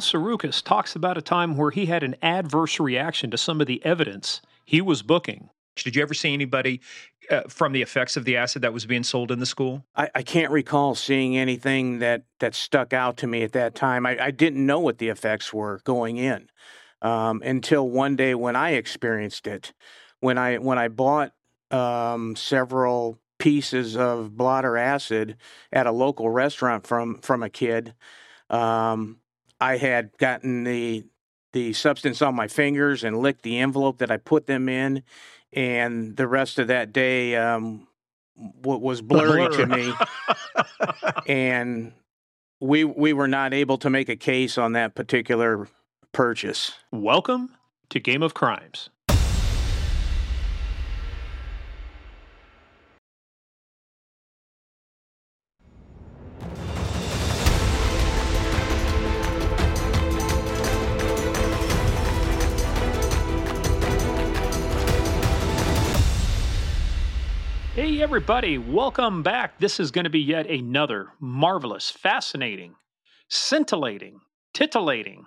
Bill Sorukas talks about a time where he had an adverse reaction to some of the evidence he was booking. Did you ever see anybody uh, from the effects of the acid that was being sold in the school? I, I can't recall seeing anything that, that stuck out to me at that time. I, I didn't know what the effects were going in um, until one day when I experienced it. When I when I bought um, several pieces of blotter acid at a local restaurant from from a kid, um, I had gotten the the substance on my fingers and licked the envelope that I put them in, and the rest of that day um, what was blurry blur. to me, and we we were not able to make a case on that particular purchase. Welcome to Game of Crimes. Hey, everybody, welcome back. This is going to be yet another marvelous, fascinating, scintillating, titillating,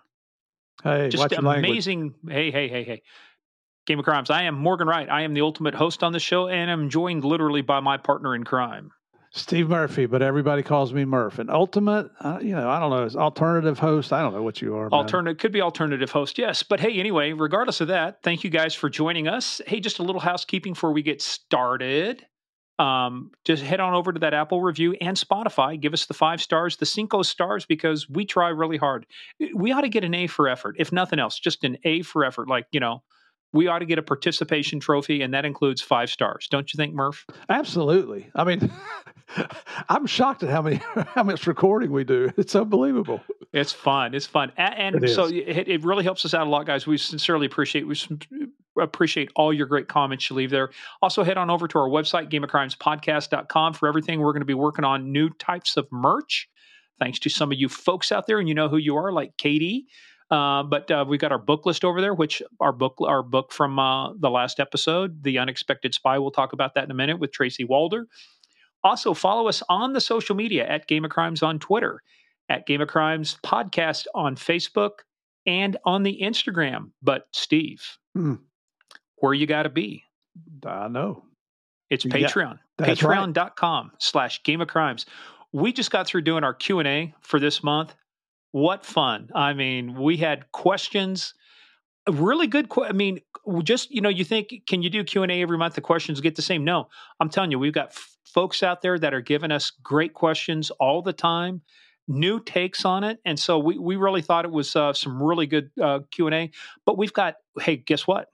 hey, just amazing. Hey, hey, hey, hey. Game of Crimes. I am Morgan Wright. I am the ultimate host on the show, and I'm joined literally by my partner in crime. Steve Murphy, but everybody calls me Murph. And ultimate, uh, you know, I don't know, alternative host. I don't know what you are. Alternative could be alternative host, yes. But hey, anyway, regardless of that, thank you guys for joining us. Hey, just a little housekeeping before we get started um, just head on over to that Apple review and Spotify. Give us the five stars, the cinco stars, because we try really hard. We ought to get an A for effort, if nothing else, just an A for effort. Like, you know, we ought to get a participation trophy, and that includes five stars. Don't you think, Murph? Absolutely. I mean, I'm shocked at how many how much recording we do. It's unbelievable. It's fun. It's fun, and, and it so it, it, really helps us out a lot, guys. We sincerely appreciate we appreciate all your great comments you leave there. Also, head on over to our website, gameofcrimespodcast.com, for everything we're going to be working on new types of merch. Thanks to some of you folks out there, and you know who you are, like Katie. Uh, but uh, we got our book list over there, which our book, our book from uh, the last episode, "The Unexpected Spy." We'll talk about that in a minute with Tracy Walder. Also, follow us on the social media at Game of Crimes on Twitter, at Game of Crimes Podcast on Facebook, and on the Instagram. But Steve, hmm where you got to be. I know. It's Patreon. Yeah, Patreon.com right. slash Game of Crimes. We just got through doing our Q&A for this month. What fun. I mean, we had questions. Really good i mean just you know you think can you do q&a every month? The questions get the same. No i'm telling you we've got f- folks out there that are giving us great questions all the time new takes on it and so we, we really thought it was uh, some really good uh, q&a but we've got hey guess what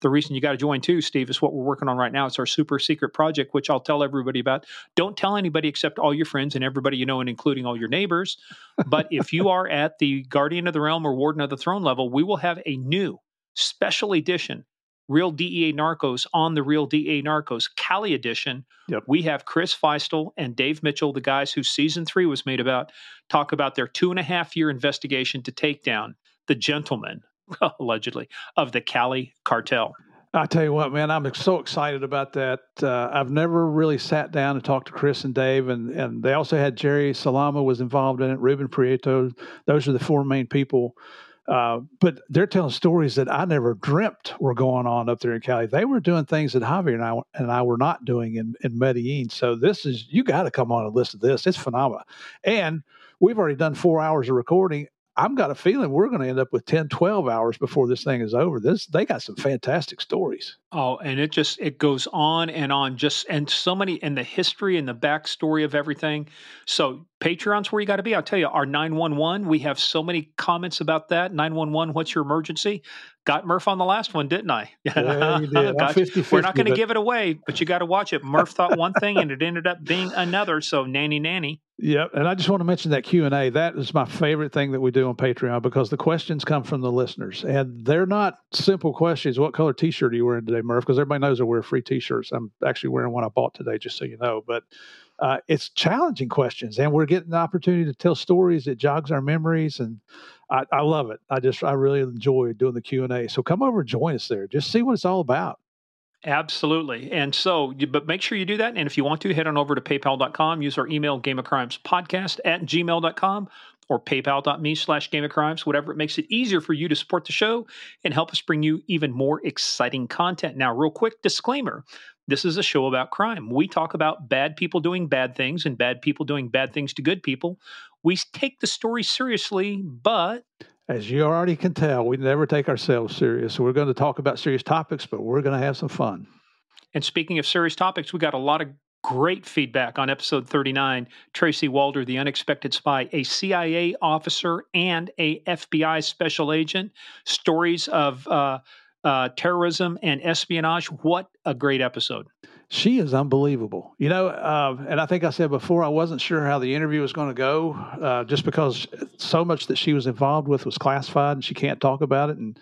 the reason you got to join too, Steve, is what we're working on right now. It's our super secret project, which I'll tell everybody about. Don't tell anybody except all your friends and everybody you know, and including all your neighbors. But if you are at the Guardian of the Realm or Warden of the Throne level, we will have a new special edition Real DEA Narcos on the Real DEA Narcos Cali edition. Yep. We have Chris Feistl and Dave Mitchell, the guys whose season three was made about, talk about their two and a half year investigation to take down the gentleman allegedly, of the Cali cartel. I tell you what, man, I'm so excited about that. Uh, I've never really sat down and talked to Chris and Dave, and, and they also had Jerry Salama was involved in it, Ruben Prieto. Those are the four main people. Uh, but they're telling stories that I never dreamt were going on up there in Cali. They were doing things that Javier and I and I were not doing in, in Medellin. So this is you got to come on and listen to this. It's phenomenal. And we've already done four hours of recording, I've got a feeling we're going to end up with 10, 12 hours before this thing is over. This they got some fantastic stories. Oh, and it just it goes on and on, just and so many and the history and the backstory of everything. So Patreon's where you got to be. I'll tell you, our 911, we have so many comments about that. 911, what's your emergency? Got Murph on the last one, didn't I? Yeah, you did. 50, We're not going to give it away, but you got to watch it. Murph thought one thing and it ended up being another. So nanny nanny. Yep, and I just want to mention that Q and A. That is my favorite thing that we do on Patreon because the questions come from the listeners, and they're not simple questions. What color T-shirt are you wearing today, Murph? Because everybody knows I wear free T-shirts. I'm actually wearing one I bought today, just so you know. But uh, it's challenging questions, and we're getting the opportunity to tell stories that jogs our memories, and I, I love it. I just I really enjoy doing the Q and A. So come over and join us there. Just see what it's all about. Absolutely. And so, but make sure you do that. And if you want to, head on over to paypal.com, use our email, game of crimes podcast at gmail.com, or paypal.me slash game of crimes, whatever it makes it easier for you to support the show and help us bring you even more exciting content. Now, real quick disclaimer this is a show about crime. We talk about bad people doing bad things and bad people doing bad things to good people. We take the story seriously, but as you already can tell, we never take ourselves serious. So we're going to talk about serious topics, but we're going to have some fun. And speaking of serious topics, we got a lot of great feedback on episode 39. Tracy Walder, the unexpected spy, a CIA officer and a FBI special agent. Stories of uh, uh, terrorism and espionage. What a great episode! She is unbelievable. You know, uh, and I think I said before, I wasn't sure how the interview was going to go, uh, just because so much that she was involved with was classified and she can't talk about it. And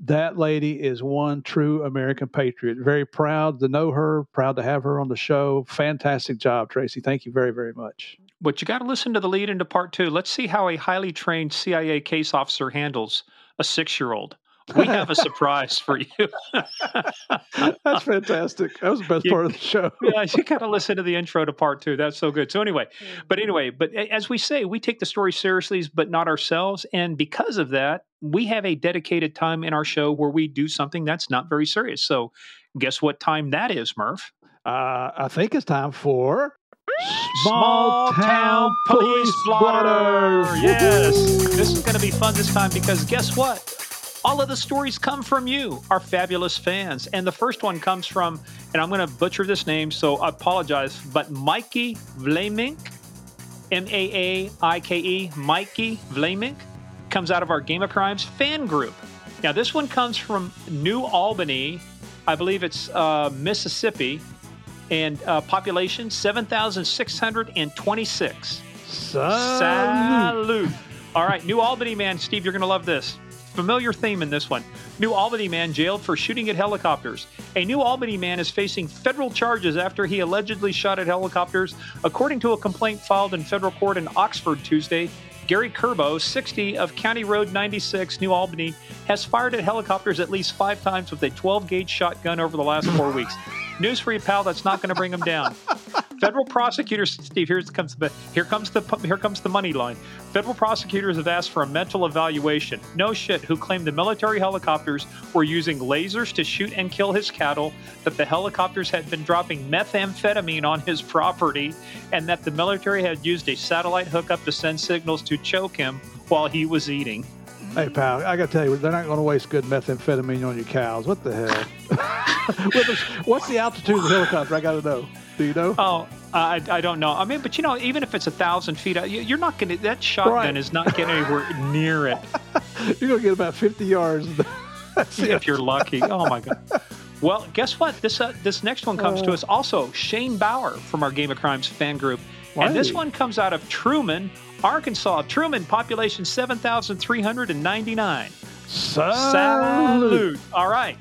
that lady is one true American patriot. Very proud to know her, proud to have her on the show. Fantastic job, Tracy. Thank you very, very much. But you got to listen to the lead into part two. Let's see how a highly trained CIA case officer handles a six year old we have a surprise for you. That's fantastic. That was the best you, part of the show. yeah, you got to listen to the intro to part two. That's so good. So anyway, but anyway, but as we say, we take the story seriously, but not ourselves. And because of that, we have a dedicated time in our show where we do something that's not very serious. So guess what time that is, Murph? Uh, I think it's time for Small, Town Police Blotter. Yes, this is going to be fun this time because guess what? All of the stories come from you, our fabulous fans. And the first one comes from, and I'm going to butcher this name, so I apologize, but Mikey Vlamink, M A A I K E, Mikey Vlamink, comes out of our Game of Crimes fan group. Now, this one comes from New Albany, I believe it's uh, Mississippi, and uh, population 7,626. Salute. Salute. All right, New Albany, man. Steve, you're going to love this familiar theme in this one. New Albany man jailed for shooting at helicopters. A New Albany man is facing federal charges after he allegedly shot at helicopters. According to a complaint filed in federal court in Oxford Tuesday, Gary Kerbo, 60 of County Road 96, New Albany, has fired at helicopters at least five times with a 12 gauge shotgun over the last four weeks. News for you, pal. That's not going to bring him down. Federal prosecutors, Steve, here comes the here comes the here comes the money line. Federal prosecutors have asked for a mental evaluation. No shit, who claimed the military helicopters were using lasers to shoot and kill his cattle, that the helicopters had been dropping methamphetamine on his property, and that the military had used a satellite hookup to send signals to choke him while he was eating. Hey, pal, I got to tell you, they're not going to waste good methamphetamine on your cows. What the hell? What's the altitude of the helicopter? I got to know. Do you know? Oh, I, I don't know. I mean, but you know, even if it's a thousand feet, you're not going to. That shotgun right. is not getting anywhere near it. you're going to get about fifty yards. if you're lucky. Oh my god. Well, guess what? This uh, this next one comes uh, to us also Shane Bauer from our Game of Crimes fan group, why? and this one comes out of Trumann, Arkansas. Trumann, population seven thousand three hundred and ninety nine. Salute. Salute. All right.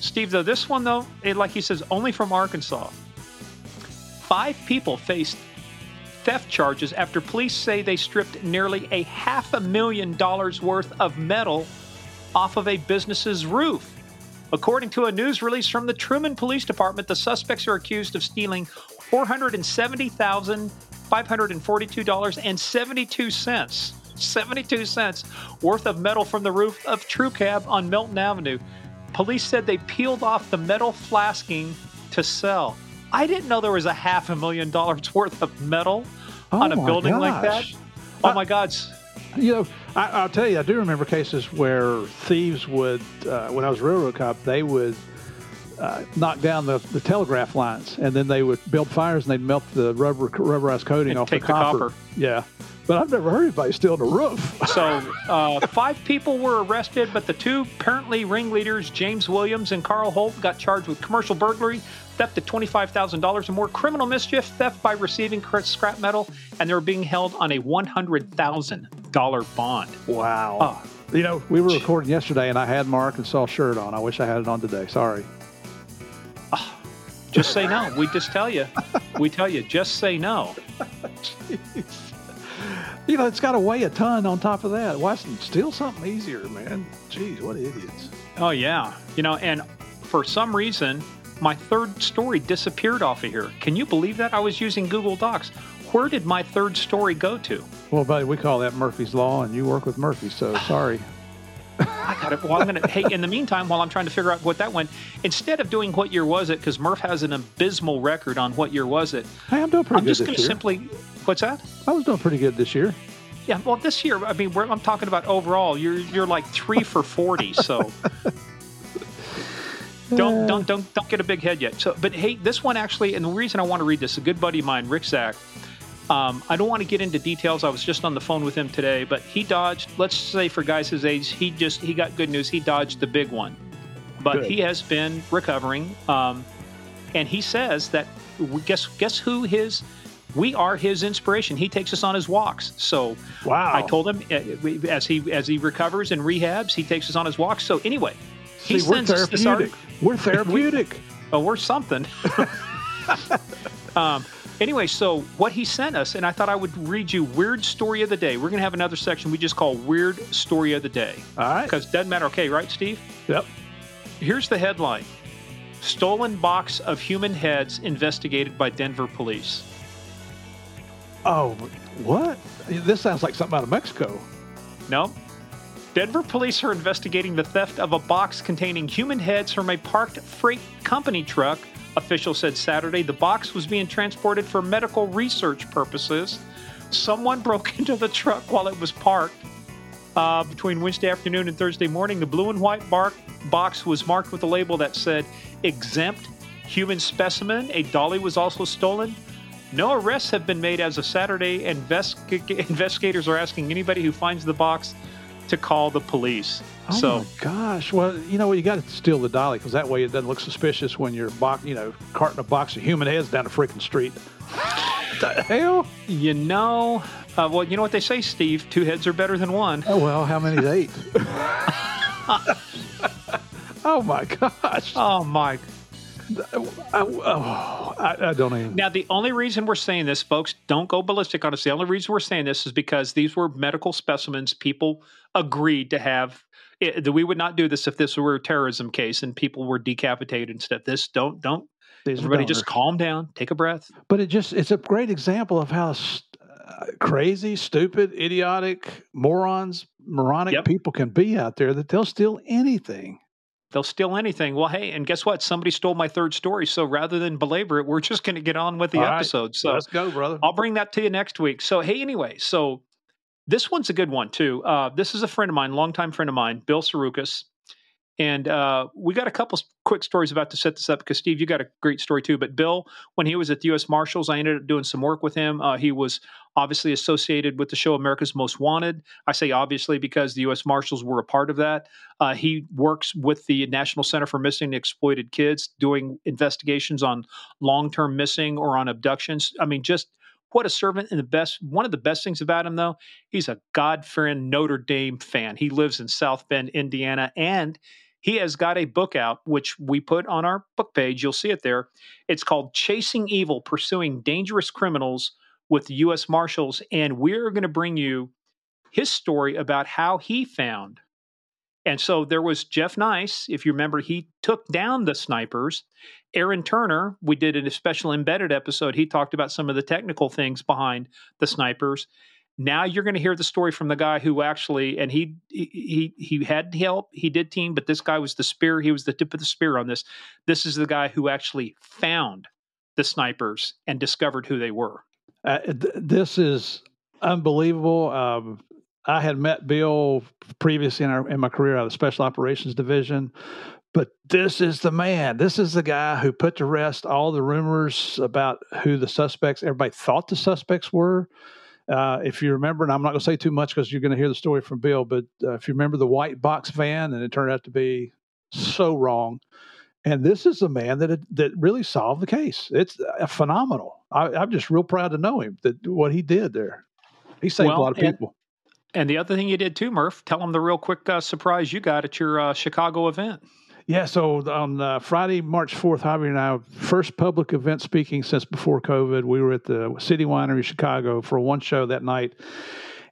Steve, though, this one, though, it, like he says, only from Arkansas. Five people faced theft charges after police say they stripped nearly a half a million dollars worth of metal off of a business's roof. According to a news release from the Trumann Police Department, the suspects are accused of stealing $470,542.72. 72 cents worth of metal from the roof of True Cab on Milton Avenue. Police said they peeled off the metal flasking to sell. I didn't know there was a half a million dollars worth of metal oh on a building gosh. like that. Oh my God. You know, I, will tell you, I do remember cases where thieves would, uh, when I was a railroad cop, they would uh, knock down the, the telegraph lines and then they would build fires and they'd melt the rubber rubberized coating and off the copper. the copper. Yeah. But I've never heard anybody stealing a roof. so, uh, five people were arrested, but the two apparently ringleaders, James Williams and Carl Holt, got charged with commercial burglary, theft of $25,000 or more, criminal mischief, theft by receiving scrap metal, and they were being held on a $100,000 bond. Wow. Oh. You know, we were recording yesterday and I had my Arkansas shirt on. I wish I had it on today. Sorry. Just say no. We just tell you. We tell you, just say no. you know, it's got to weigh a ton on top of that. Why steal something easier, man? Jeez, what idiots. Oh, yeah. You know, and for some reason, my third story disappeared off of here. Can you believe that? I was using Google Docs. where did my third story go to? Well, buddy, we call that Murphy's Law, and you work with Murphy, so sorry. I got it. Well, I'm gonna. hey, in the meantime, while I'm trying to figure out what that went, instead of doing what year was it, because Murph has an abysmal record on what year was it. Hey, I'm doing pretty I'm good just going to simply. What's that? I was doing pretty good this year. Yeah. Well, this year, I mean, we're, I'm talking about overall. You're you're like three for forty. So. Don't don't don't don't get a big head yet. So, but hey, this one actually, and the reason I want to read this, a good buddy of mine, Rick Zach. Um, I don't want to get into details. I was just on the phone with him today, but he dodged. Let's say for guys his age, he just he got good news. He dodged the big one, but Good. he has been recovering. Um, and he says that guess guess who his we are his inspiration. He takes us on his walks. So Wow. I told him uh, as he as he recovers and rehabs, he takes us on his walks. So anyway, he See, we're sends us this therapeutic. art- We're therapeutic. Oh, or something. um, anyway, so what he sent us, and I thought I would read you Weird Story of the Day. We're going to have another section we just call Weird Story of the Day. All right. Because it doesn't matter. Okay, right, Steve? Yep. Here's the headline Stolen box of human heads investigated by Denver police. Oh, what? This sounds like something out of Mexico. No. Denver police are investigating the theft of a box containing human heads from a parked freight company truck. Officials said Saturday the box was being transported for medical research purposes. Someone broke into the truck while it was parked. Uh, between Wednesday afternoon and Thursday morning, the blue and white bark box was marked with a label that said exempt human specimen. A dolly was also stolen. No arrests have been made as of Saturday. Investi- investigators are asking anybody who finds the box to call the police. Oh so, my gosh! Well, you know what? You got to steal the dolly because that way it doesn't look suspicious when you're box, you know, carting a box of human heads down the freaking street. the hell? you know, uh, well, you know what they say, Steve? Two heads are better than one. Oh well, how many's eight? oh my gosh! Oh my! Oh, I, I don't even. Now, the only reason we're saying this, folks, don't go ballistic on us. The only reason we're saying this is because these were medical specimens. People agreed to have. It, that we would not do this if this were a terrorism case and people were decapitated and stuff. This don't don't These everybody just calm down, take a breath. But it just—it's a great example of how s- uh, crazy, stupid, idiotic, morons, moronic Yep. people can be out there that they'll steal anything. They'll steal anything. Well, hey, and guess what? Somebody stole my third story. So rather than belabor it, we're just going to get on with the All right. episode. So Let's go, brother. I'll bring that to you next week. So, hey, anyway, so this one's a good one too. Uh, this is a friend of mine, longtime friend of mine, Bill Sorukas. And uh, we got a couple quick stories about to set this up because Steve, you got a great story too. But Bill, when he was at the U.S. Marshals, I ended up doing some work with him. Uh, he was obviously associated with the show America's Most Wanted. I say obviously because the U.S. Marshals were a part of that. Uh, he works with the National Center for Missing and Exploited Kids, doing investigations on long-term missing or on abductions. I mean, just what a servant and the best one of the best things about him though he's a god-fearing notre dame fan he lives in south bend indiana and he has got a book out which we put on our book page. You'll see it there. It's called chasing evil pursuing dangerous criminals with the u.s marshals. And we're going to bring you his story about how he found. And so there was jeff nice if you remember he took down the snipers. Aaron Turner, we did a special embedded episode. He talked about some of the technical things behind the snipers. Now you're going to hear the story from the guy who actually, and he he he had help. He did team, but this guy was the spear. He was the tip of the spear on this. This is the guy who actually found the snipers and discovered who they were. Uh, th- this is unbelievable. Um, I had met Bill previously in, our, in my career out of the Special Operations Division, but this is the man. This is the guy who put to rest all the rumors about who the suspects, everybody thought the suspects were. Uh, if you remember, and I'm not going to say too much because you're going to hear the story from Bill, but uh, if you remember the white box van, and it turned out to be so wrong. And this is a man that that really solved the case. It's uh, phenomenal. I, I'm just real proud to know him. That what he did there, he saved Well, a lot of and- people. And the other thing you did too, Murph, tell them the real quick uh, surprise you got at your uh, Chicago event. Yeah, so on uh, Friday, March 4th, Javier and I, first public event speaking since before COVID. We were at the City Winery Chicago for one show that night.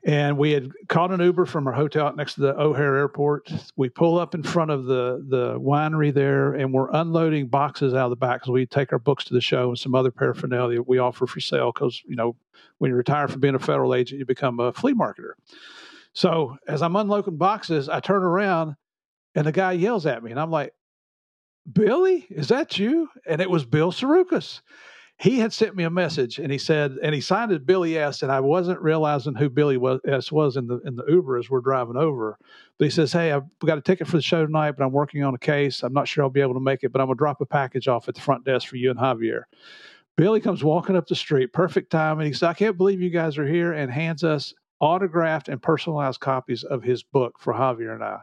and we had caught an Uber from our hotel next to the O'Hare Airport. We pull up in front of the the winery there, and we're unloading boxes out of the back because we take our books to the show and some other paraphernalia we offer for sale. Because you know, when you retire from being a federal agent, you become a flea marketer. So as I'm unloading boxes, I turn around, and the guy yells at me, and I'm like, "Billy, is that you?" And it was Bill Sorukas he had sent me a message and he said, and he signed it Billy S. And I wasn't realizing who Billy was, S was in the in the Uber as we're driving over. But he says, "Hey, I've got a ticket for the show tonight, but I'm working on a case. I'm not sure I'll be able to make it, but I'm gonna drop a package off at the front desk for you and Javier." Billy comes walking up the street, perfect time, and he says, "I can't believe you guys are here," and hands us autographed and personalized copies of his book for Javier and I.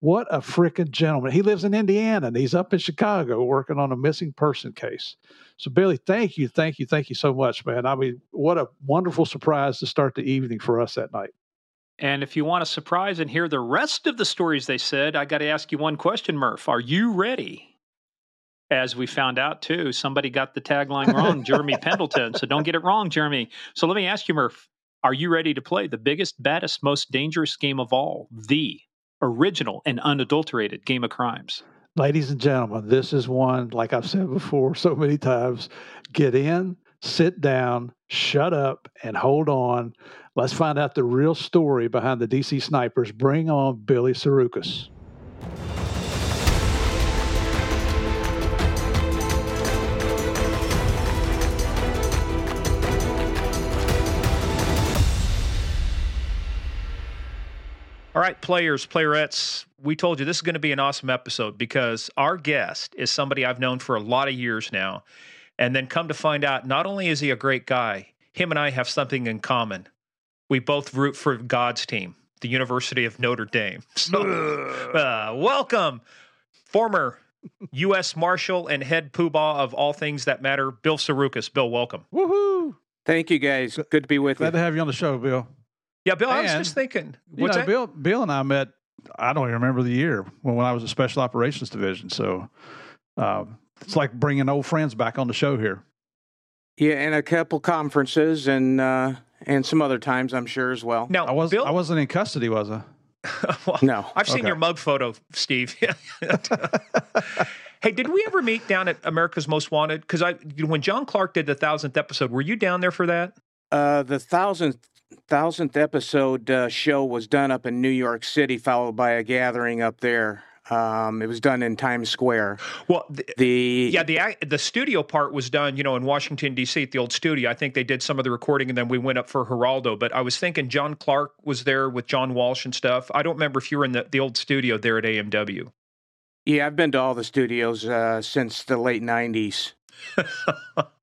What a freaking gentleman. He lives in Indiana and he's up in Chicago working on a missing person case. So, Billy, thank you, thank you, thank you so much, man. I mean, what a wonderful surprise to start the evening for us that night. And if you want a surprise and hear the rest of the stories they said, I got to ask you one question, Murph. Are you ready? As we found out, too, somebody got the tagline wrong, Jeremy Pendleton. So don't get it wrong, Jeremy. So let me ask you, Murph, are you ready to play the biggest, baddest, most dangerous game of all, the original and unadulterated Game of Crimes. Ladies and gentlemen, this is one, like I've said before so many times get in, sit down, shut up, and hold on. Let's find out the real story behind the DC snipers. Bring on Billy Sorukas. All right, players, playerettes, we told you this is going to be an awesome episode because our guest is somebody I've known for a lot of years now. And then come to find out, not only is he a great guy, him and I have something in common. We both root for God's team, the University of Notre Dame. So, uh, welcome, former U.S. Marshal and head poobah of all things that matter, Bill Sorukas. Bill, welcome. Woohoo! Thank you, guys. Good to be with Glad you. Glad to have you on the show, Bill. Yeah, Bill, I was just thinking. What's you know. Bill, Bill and I met. I don't even remember the year when, when I was a special operations division. So uh, it's like bringing old friends back on the show here. Yeah, and a couple conferences and uh, and some other times, I'm sure as well. No, I was Bill, I wasn't in custody, was I? well, no, I've seen okay. your mug photo, Steve. hey, did we ever meet down at America's Most Wanted? Because I, when John Clark did the thousandth episode, were you down there for that? Uh, the thousandth thousandth episode uh, show was done up in New York City, followed by a gathering up there. Um, it was done in Times Square. Well, the, the, yeah the the studio part was done, you know, in Washington D.C. at the old studio. I think they did some of the recording, and then we went up for Geraldo. But I was thinking John Clark was there with John Walsh and stuff. I don't remember if you were in the, the old studio there at AMW. Yeah, I've been to all the studios uh, since the late '90s.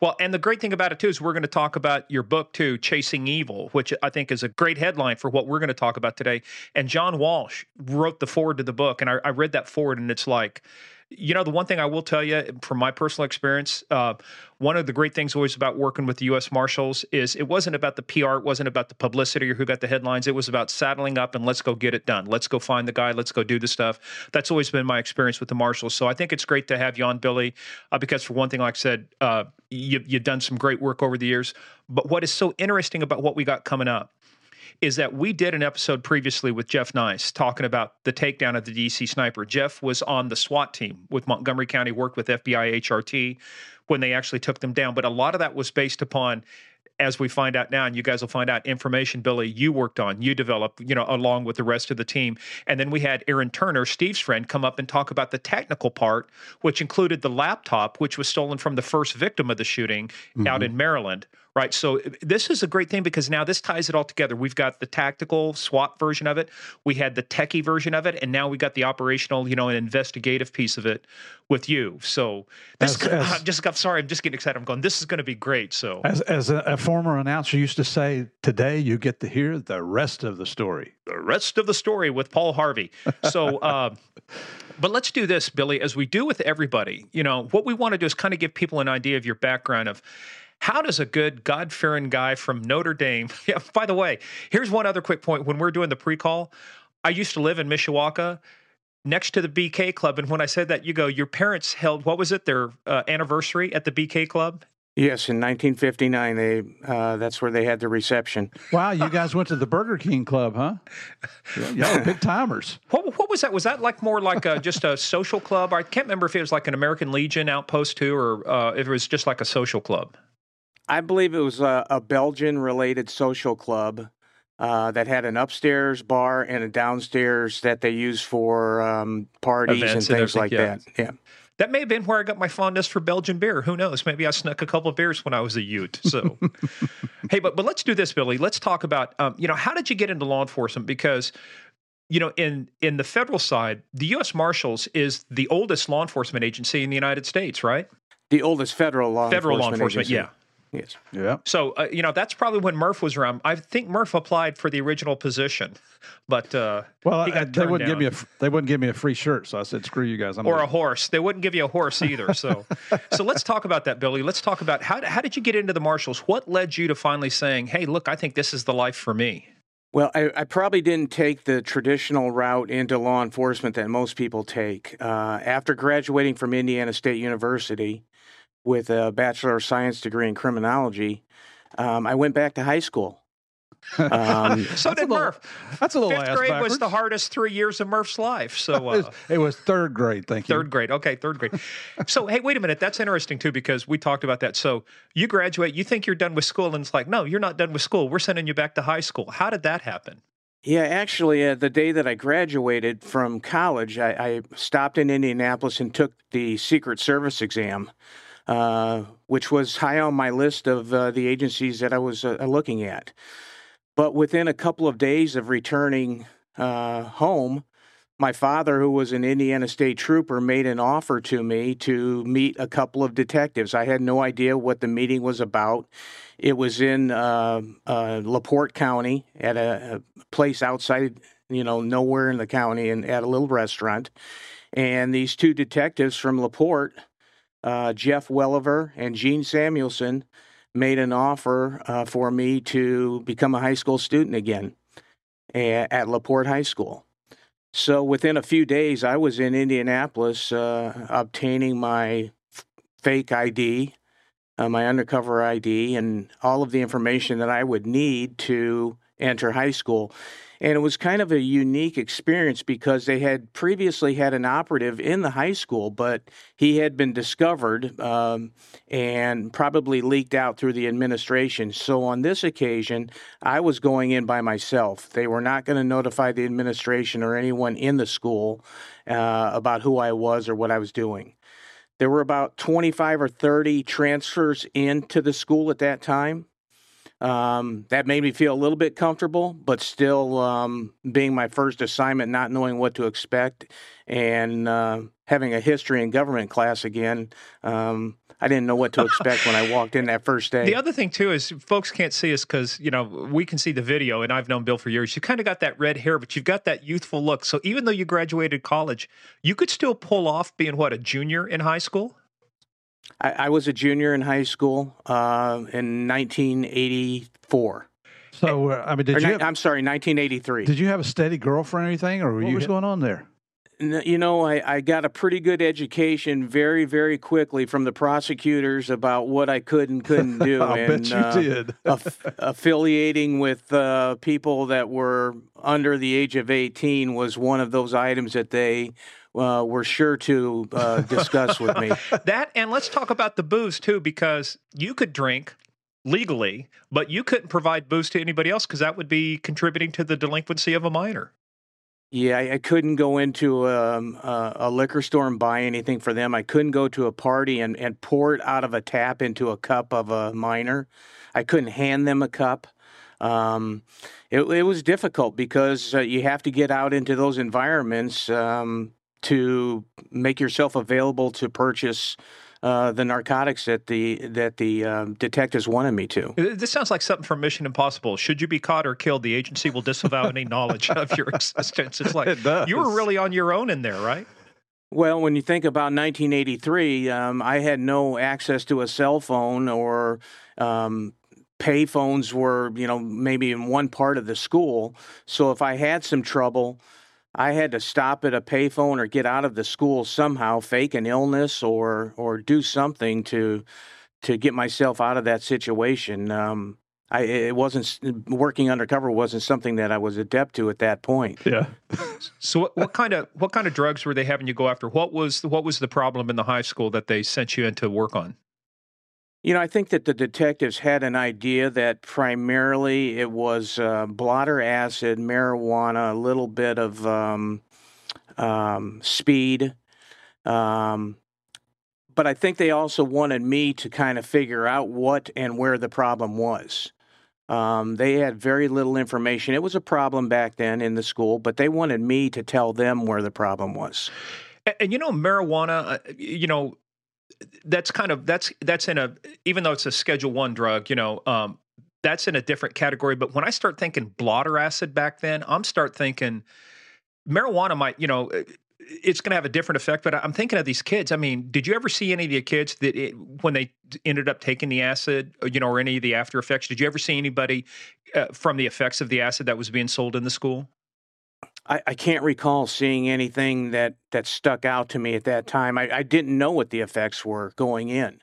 Well, and the great thing about it too is we're going to talk about your book too, Chasing Evil, which I think is a great headline for what we're going to talk about today. And John Walsh wrote the forward to the book, and I, I read that forward, and it's like you know, the one thing I will tell you from my personal experience, uh, one of the great things always about working with the U.S. Marshals is it wasn't about the PR, it wasn't about the publicity or who got the headlines. It was about saddling up and let's go get it done. Let's go find the guy. Let's go do the stuff. That's always been my experience with the Marshals. So I think it's great to have you on, Billy, uh, because for one thing, like I said, uh, you, you've done some great work over the years. But what is so interesting about what we got coming up is that we did an episode previously with Jeff Nice talking about the takedown of the DC sniper. Jeff was on the SWAT team with Montgomery County, worked with FBI HRT when they actually took them down. But a lot of that was based upon as we find out now, and you guys will find out information, Billy, you worked on, you developed, you know, along with the rest of the team. And then we had Aaron Turner, Steve's friend, come up and talk about the technical part, which included the laptop, which was stolen from the first victim of the shooting mm-hmm. out in Maryland right? So this is a great thing because now this ties it all together. We've got the tactical SWAT version of it, we had the techie version of it, and now we got the operational, you know, an investigative piece of it with you. So this, as, as, I'm just, I'm sorry, I'm just getting excited. I'm going. This is going to be great. So as as a, a former announcer used to say, today you get to hear the rest of the story. The rest of the story with Paul Harvey. So. uh, but let's do this, Billy, as we do with everybody. You know, what we want to do is kind of give people an idea of your background of how does a good God fearing guy from Notre Dame? Yeah, by the way, here's one other quick point. When we're doing the pre call, I used to live in Mishawaka next to the BK Club. And when I said that, you go, your parents held, what was it, their uh, anniversary at the BK Club? Yes, in 1959, they uh, that's where they had the reception. Wow, you guys went to the Burger King Club, huh? Y'all big timers. What, what was that? Was that like more like a, just a social club? I can't remember if it was like an American Legion outpost too, or uh, if it was just like a social club. I believe it was a, a Belgian-related social club uh, that had an upstairs bar and a downstairs that they use for um, parties Events and and things like everything, that. Yeah. That may have been where I got my fondness for Belgian beer. Who knows? Maybe I snuck a couple of beers when I was a Ute. So, hey, but but let's do this, Billy. Let's talk about um, you know how did you get into law enforcement? Because you know in in the federal side, the U.S. Marshals is the oldest law enforcement agency in the United States, right? The oldest federal law Federal law enforcement enforcement, agency. yeah. Yes. Yeah. So uh, you know that's probably when Murph was around. I think Murph applied for the original position, but uh, Well, He got I- they wouldn't give me a f- they wouldn't give me a free shirt, so I said, "Screw you guys." I'm or a horse. They wouldn't give you a horse either. So, so let's talk about that, Billy. Let's talk about how how did you get into the marshals? What led you to finally saying, "Hey, look, I think this is the life for me." Well, I, I probably didn't take the traditional route into law enforcement that most people take. Uh, after graduating from Indiana State University with a Bachelor of Science degree in criminology, um, I went back to high school. Um, So That's did a little- Murph. That's a little Fifth ass grade was the hardest three years of Murph's life. So It was, uh, it was third grade. Thank you. third grade, okay, third grade. So hey, wait a minute. That's interesting too because we talked about that. So you graduate, you think you're done with school, and it's like, no, you're not done with school. We're sending you back to high school. How did that happen? Yeah, actually, uh, the day that I graduated from college, I, I stopped in Indianapolis and took the Secret Service exam, uh, which was high on my list of uh, the agencies that I was uh, looking at. But within a couple of days of returning uh, home, my father, who was an Indiana State Trooper, made an offer to me to meet a couple of detectives. I had no idea what the meeting was about. It was in uh, uh, LaPorte County at a, a place outside, you know, nowhere in the county, and at a little restaurant. And these two detectives from LaPorte, uh, Jeff Welliver and Gene Samuelson, made an offer uh, for me to become a high school student again at LaPorte High School. So within a few days, I was in Indianapolis uh, obtaining my fake ID, uh, my undercover ID, and all of the information that I would need to enter high school. And it was kind of a unique experience because they had previously had an operative in the high school, but he had been discovered um, and probably leaked out through the administration. So on this occasion, I was going in by myself. They were not going to notify the administration or anyone in the school uh, about who I was or what I was doing. There were about 25 or 30 transfers into the school at that time. Um, that made me feel a little bit comfortable, but still um, being my first assignment, not knowing what to expect, and uh, having a history and government class again. Um, I didn't know what to expect when I walked in that first day. The other thing too is folks can't see us because you know we can see the video, and I've known Bill for years. You kind of got that red hair, but you've got that youthful look. So even though you graduated college, you could still pull off being what a junior in high school. I, I was a junior in high school uh, in 1984. So, uh, I mean, did or, you? Have, I'm sorry, 1983. did you have a steady girlfriend or anything, or what you was going on there? You know, I, I got a pretty good education very, very quickly from the prosecutors about what I could and couldn't do. I and, bet you uh, did. aff- affiliating with uh, people that were under the age of 18 was one of those items that they uh, were sure to uh, discuss with me. That and let's talk about the booze too, because you could drink legally, but you couldn't provide booze to anybody else because that would be contributing to the delinquency of a minor. Yeah, I, I couldn't go into um, a, a liquor store and buy anything for them. I couldn't go to a party and, and pour it out of a tap into a cup of a minor. I couldn't hand them a cup. Um, it, it was difficult because uh, you have to get out into those environments um, to make yourself available to purchase uh, the narcotics that the that the um, detectives wanted me to. Uh, This sounds like something from Mission Impossible. Should you be caught or killed, the agency will disavow any knowledge of your existence. It's like It you were really on your own in there, right? Well, when you think about 1983, um, I had no access to a cell phone or um, pay phones were, you know, maybe in one part of the school. So if I had some trouble, I had to stop at a payphone or get out of the school somehow, fake an illness or or do something to to get myself out of that situation. Um, I it wasn't working undercover wasn't something that I was adept to at that point. Yeah. so what, what, kind of what kind of drugs were they having you go after? What was what was the problem in the high school that they sent you in to work on? You know, I think that the detectives had an idea that primarily it was uh, blotter acid, marijuana, a little bit of um, um, speed. Um, but I think they also wanted me to kind of figure out what and where the problem was. Um, they had very little information. It was a problem back then in the school, but they wanted me to tell them where the problem was. And, and you know, marijuana, uh, you know, that's kind of that's that's in a even though it's a Schedule One drug, you know, um, that's in a different category. But when I start thinking blotter acid back then, I'm start thinking marijuana might, you know, it's going to have a different effect. But I'm thinking of these kids. I mean, did you ever see any of the kids that it, when they ended up taking the acid, you know, or any of the after effects? Did you ever see anybody uh, from the effects of the acid that was being sold in the school? I, I, can't recall seeing anything that, that stuck out to me at that time. I, I didn't know what the effects were going in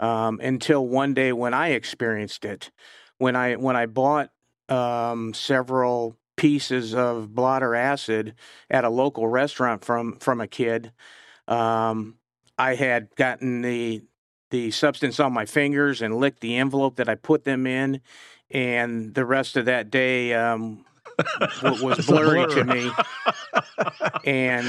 um, until one day when I experienced it. When I when I bought um, several pieces of blotter acid at a local restaurant from from a kid, um, I had gotten the the substance on my fingers and licked the envelope that I put them in, and the rest of that day um, was blurry to me, and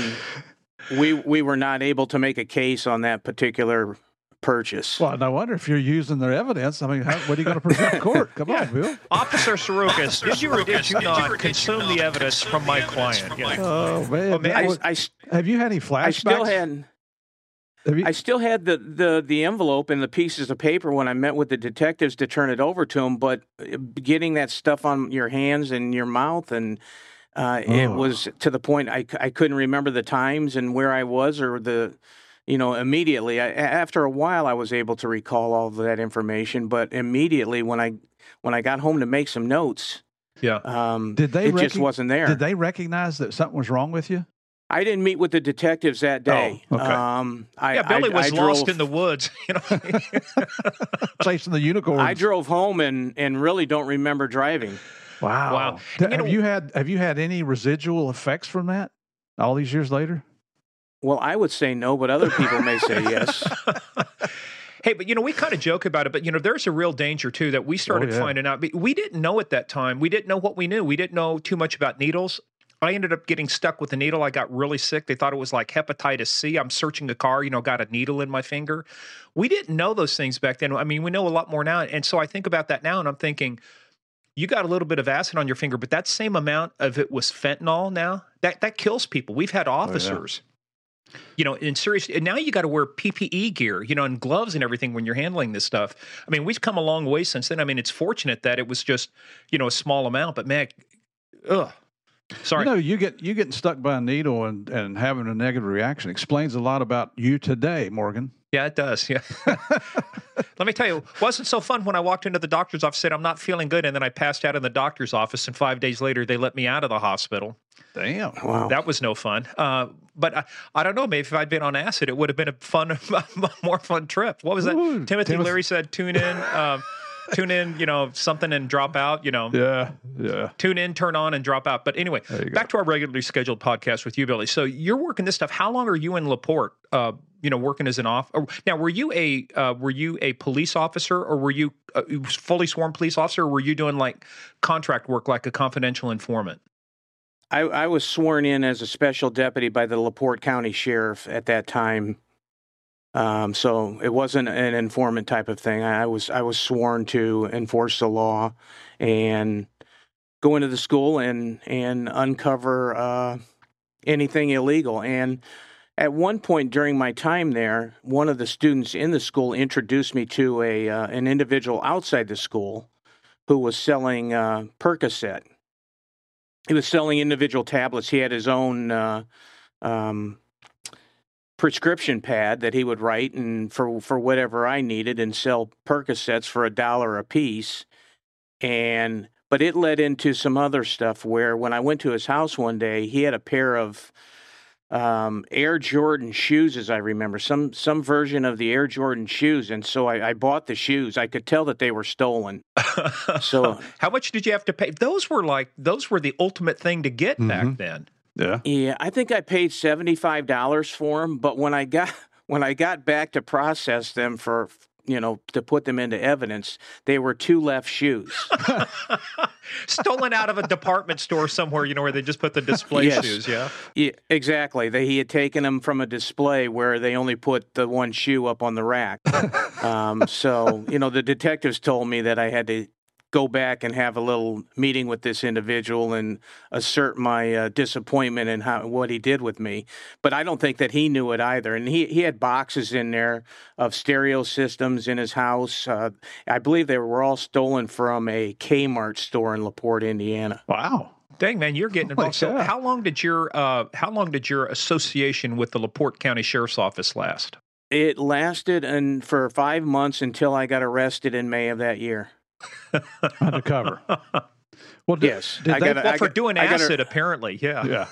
we we were not able to make a case on that particular purchase. Well, no wonder if you're using their evidence. I mean, how, what are you going to present in court? Come yeah. on, Bill. Officer Sorukas, did you or did you not consume the evidence from my oh, client? Yeah. Oh man, oh, man. I, I, have you had any flashbacks? I still had. You... I still had the, the, the envelope and the pieces of paper when I met with the detectives to turn it over to them, but uh, getting that stuff on your hands and your mouth and uh, oh. it was to the point I, I couldn't remember the times and where I was or the you know immediately I, after a while I was able to recall all of that information, but immediately when I when I got home to make some notes, yeah, um, did they it rec- just wasn't there. Did they recognize that something was wrong with you? I didn't meet with the detectives that day. Oh, okay. Um, I, yeah, Billy I, was I lost drove, in the woods, you know, chasing the unicorns. I drove home and and really don't remember driving. Wow! Wow! have you, know, you had have you had any residual effects from that all these years later? Well, I would say no, but other people may say yes. Hey, but you know, we kind of joke about it, but you know, there's a real danger too that we started oh, yeah. finding out. We didn't know at that time. We didn't know what we knew. We didn't know too much about needles. I ended up getting stuck with a needle. I got really sick. They thought it was like hepatitis C. I'm searching a car, you know, got a needle in my finger. We didn't know those things back then. I mean, we know a lot more now. And so I think about that now and I'm thinking, you got a little bit of acid on your finger, but that same amount of it was fentanyl now. That that kills people. We've had officers. Oh, yeah you know, in serious, and now you got to wear PPE gear, you know, and gloves and everything when you're handling this stuff. I mean, we've come a long way since then. I mean, it's fortunate that it was just, you know, a small amount, but man, ugh, Sorry. You know, you get you getting stuck by a needle and, and having a negative reaction explains a lot about you today, Morgan. Yeah, it does. Yeah. Let me tell you, wasn't so fun when I walked into the doctor's office, said I'm not feeling good, and then I passed out in the doctor's office, and five days later they let me out of the hospital. Damn. Wow. That was no fun. Uh, but I, I, don't know. Maybe if I'd been on acid, it would have been a fun, more fun trip. What was that? Ooh, Timothy Tim- Leary said, tune in. Um, tune in, you know, something and drop out, you know. Yeah, yeah. Tune in, turn on, and drop out. But anyway, back go. to our regularly scheduled podcast with you, Billy. So you're working this stuff. How long are you in Laporte? Uh, you know, working as an off. Now, were you a uh, were you a police officer, or were you a fully sworn police officer, or were you doing like contract work, like a confidential informant? I, I was sworn in as a special deputy by the Laporte County Sheriff at that time. Um, so it wasn't an informant type of thing. I was I was sworn to enforce the law and go into the school and and uncover uh, anything illegal. And at one point during my time there, one of the students in the school introduced me to a uh, an individual outside the school who was selling uh, Percocet. He was selling individual tablets. He had his own uh, um, prescription pad that he would write and for for whatever I needed and sell Percocets for a dollar a piece. And but it led into some other stuff where when I went to his house one day, he had a pair of um, Air Jordan shoes, as I remember, some some version of the Air Jordan shoes, and so I, I bought the shoes. I could tell that they were stolen. so, how much did you have to pay? Those were like those were the ultimate thing to get mm-hmm. back then. Yeah, yeah. I think I paid seventy five dollars for them, but when I got when I got back to process them for you know, to put them into evidence, they were two left shoes. Stolen out of a department store somewhere, you know, where they just put the display yes. shoes, yeah? yeah? Exactly. They, he had taken them from a display where they only put the one shoe up on the rack. um, so, you know, the detectives told me that I had to go back and have a little meeting with this individual and assert my uh, disappointment in how what he did with me. But I don't think that he knew it either. And he he had boxes in there of stereo systems in his house. Uh, I believe they were all stolen from a Kmart store in Laporte, Indiana. Wow. Dang man, you're getting involved. So, how long did your uh, how long did your association with the Laporte County Sheriff's Office last? It lasted and for five months until I got arrested in May of that year. undercover. Well, did, yes, did they, gotta, well, for got, doing acid, gotta, apparently, yeah, yeah.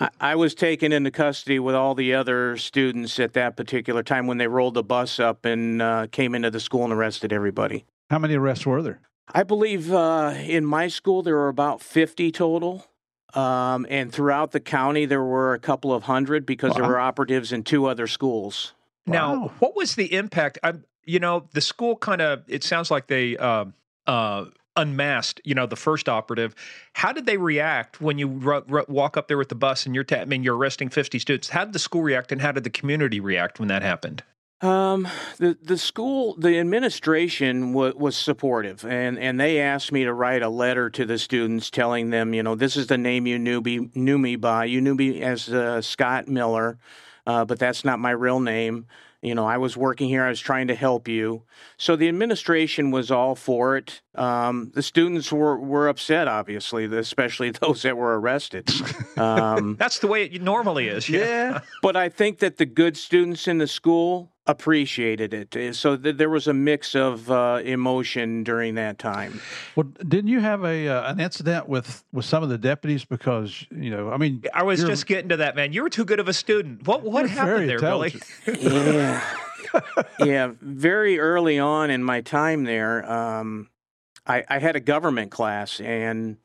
I, I, was taken into custody with all the other students at that particular time when they rolled the bus up and uh, came into the school and arrested everybody. How many arrests were there? I believe uh, in my school there were about 50 total. Um, and throughout the county, there were a couple of hundred because wow. there were operatives in two other schools. Now, wow. what was the impact? I'm, you know, the school kind of, it sounds like they uh, uh, unmasked, you know, the first operative. How did they react when you r- r- walk up there with the bus and you're, ta- I mean, you're arresting 50 students? How did the school react and how did the community react when that happened? Um, the the school, the administration w- was supportive, and, and they asked me to write a letter to the students, telling them, you know, this is the name you knew me knew me by. You knew me as uh, Scott Miller, uh, but that's not my real name. You know, I was working here, I was trying to help you. So the administration was all for it. Um, the students were, were upset, obviously, especially those that were arrested. Um, That's the way it normally is. Yeah. yeah. but I think that the good students in the school appreciated it. Eh, so th- there was a mix of uh, emotion during that time. Well, didn't you have a uh, an incident with with some of the deputies because you know? I mean, I was just getting to that, man. You were too good of a student. What what happened there, Billy? yeah, yeah. Very early on in my time there, um, I, I had a government class and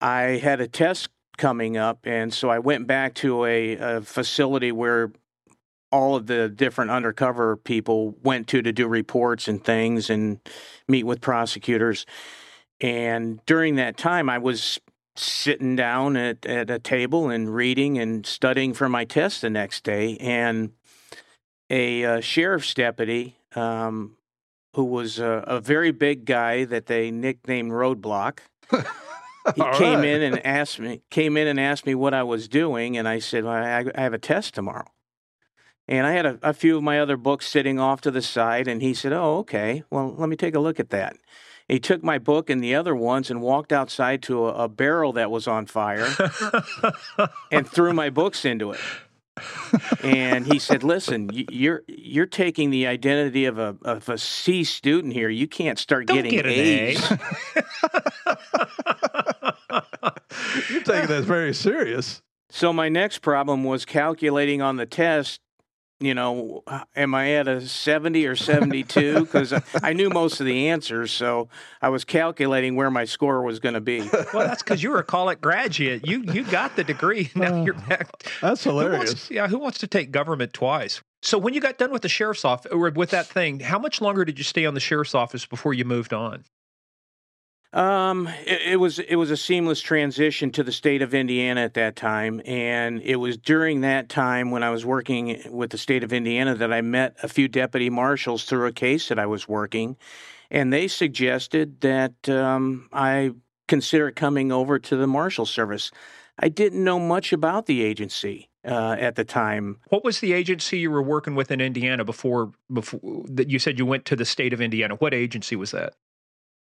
I had a test coming up, and so I went back to a, a facility where all of the different undercover people went to to do reports and things and meet with prosecutors. And during that time, I was sitting down at, at a table and reading and studying for my test the next day. And a uh, sheriff's deputy, um, who was a, a, very big guy that they nicknamed Roadblock. he came right. in and asked me came in and asked me what I was doing, and I said, well, I, I have a test tomorrow. And I had a, a, few of my other books sitting off to the side, and he said, Oh, okay. Well, let me take a look at that. He took my book and the other ones and walked outside to a, a barrel that was on fire and threw my books into it. And he said, "Listen, you're you're taking the identity of a of a C student here. You can't start Don't getting get A's." you're taking this very serious. So my next problem was calculating on the test you know, am I at a 70 or 72? Because I knew most of the answers, so I was calculating where my score was going to be. Well, that's because you were a college graduate. You you got the degree. Now uh, you're back. That's hilarious. Who wants, yeah, who wants to take government twice? So when you got done with the sheriff's office or with that thing, how much longer did you stay on the sheriff's office before you moved on? Um, it, it, was it was a seamless transition to the state of Indiana at that time, and it was during that time when I was working with the state of Indiana that I met a few deputy marshals through a case that I was working, and they suggested that um, I consider coming over to the marshal service. I didn't know much about the agency uh, at the time. What was the agency you were working with in Indiana before before that you said you went to the state of Indiana? What agency was that?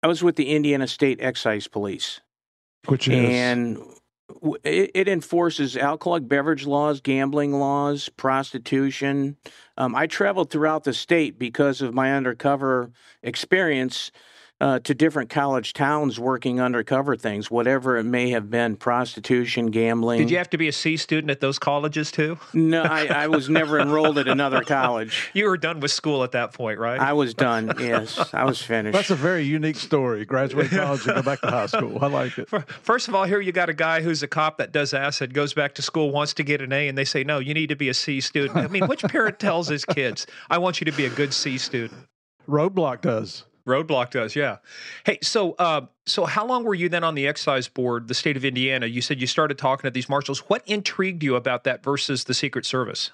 I was with the Indiana State Excise Police, which is and it, it enforces alcoholic beverage laws, gambling laws, prostitution. Um, I traveled throughout the state because of my undercover experience. Uh, to different college towns working undercover things, whatever it may have been prostitution, gambling. Did you have to be a C student at those colleges too? No, I, I was never enrolled at another college. You were done with school at that point, right? I was done, yes. I was finished. That's a very unique story. Graduate college and go back to high school. I like it. First of all, here you got a guy who's a cop that does acid, goes back to school, wants to get an A, and they say, no, you need to be a C student. I mean, which parent tells his kids, I want you to be a good C student? Roadblock does. Roadblock does, yeah. Hey, so uh, so how long were you then on the excise board, the state of Indiana? You said you started talking to these marshals. What intrigued you about that versus the Secret Service?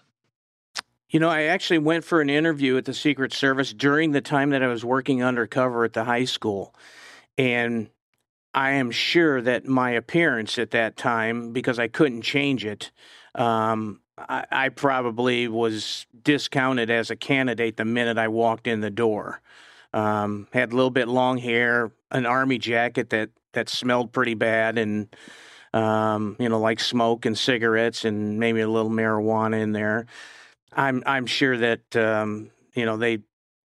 You know, I actually went for an interview at the Secret Service during the time that I was working undercover at the high school. And I am sure that my appearance at that time, because I couldn't change it, um, I, I probably was discounted as a candidate the minute I walked in the door. Um, had a little bit long hair, an army jacket that that smelled pretty bad, and um, you know, like smoke and cigarettes, and maybe a little marijuana in there. I'm I'm sure that um, you know they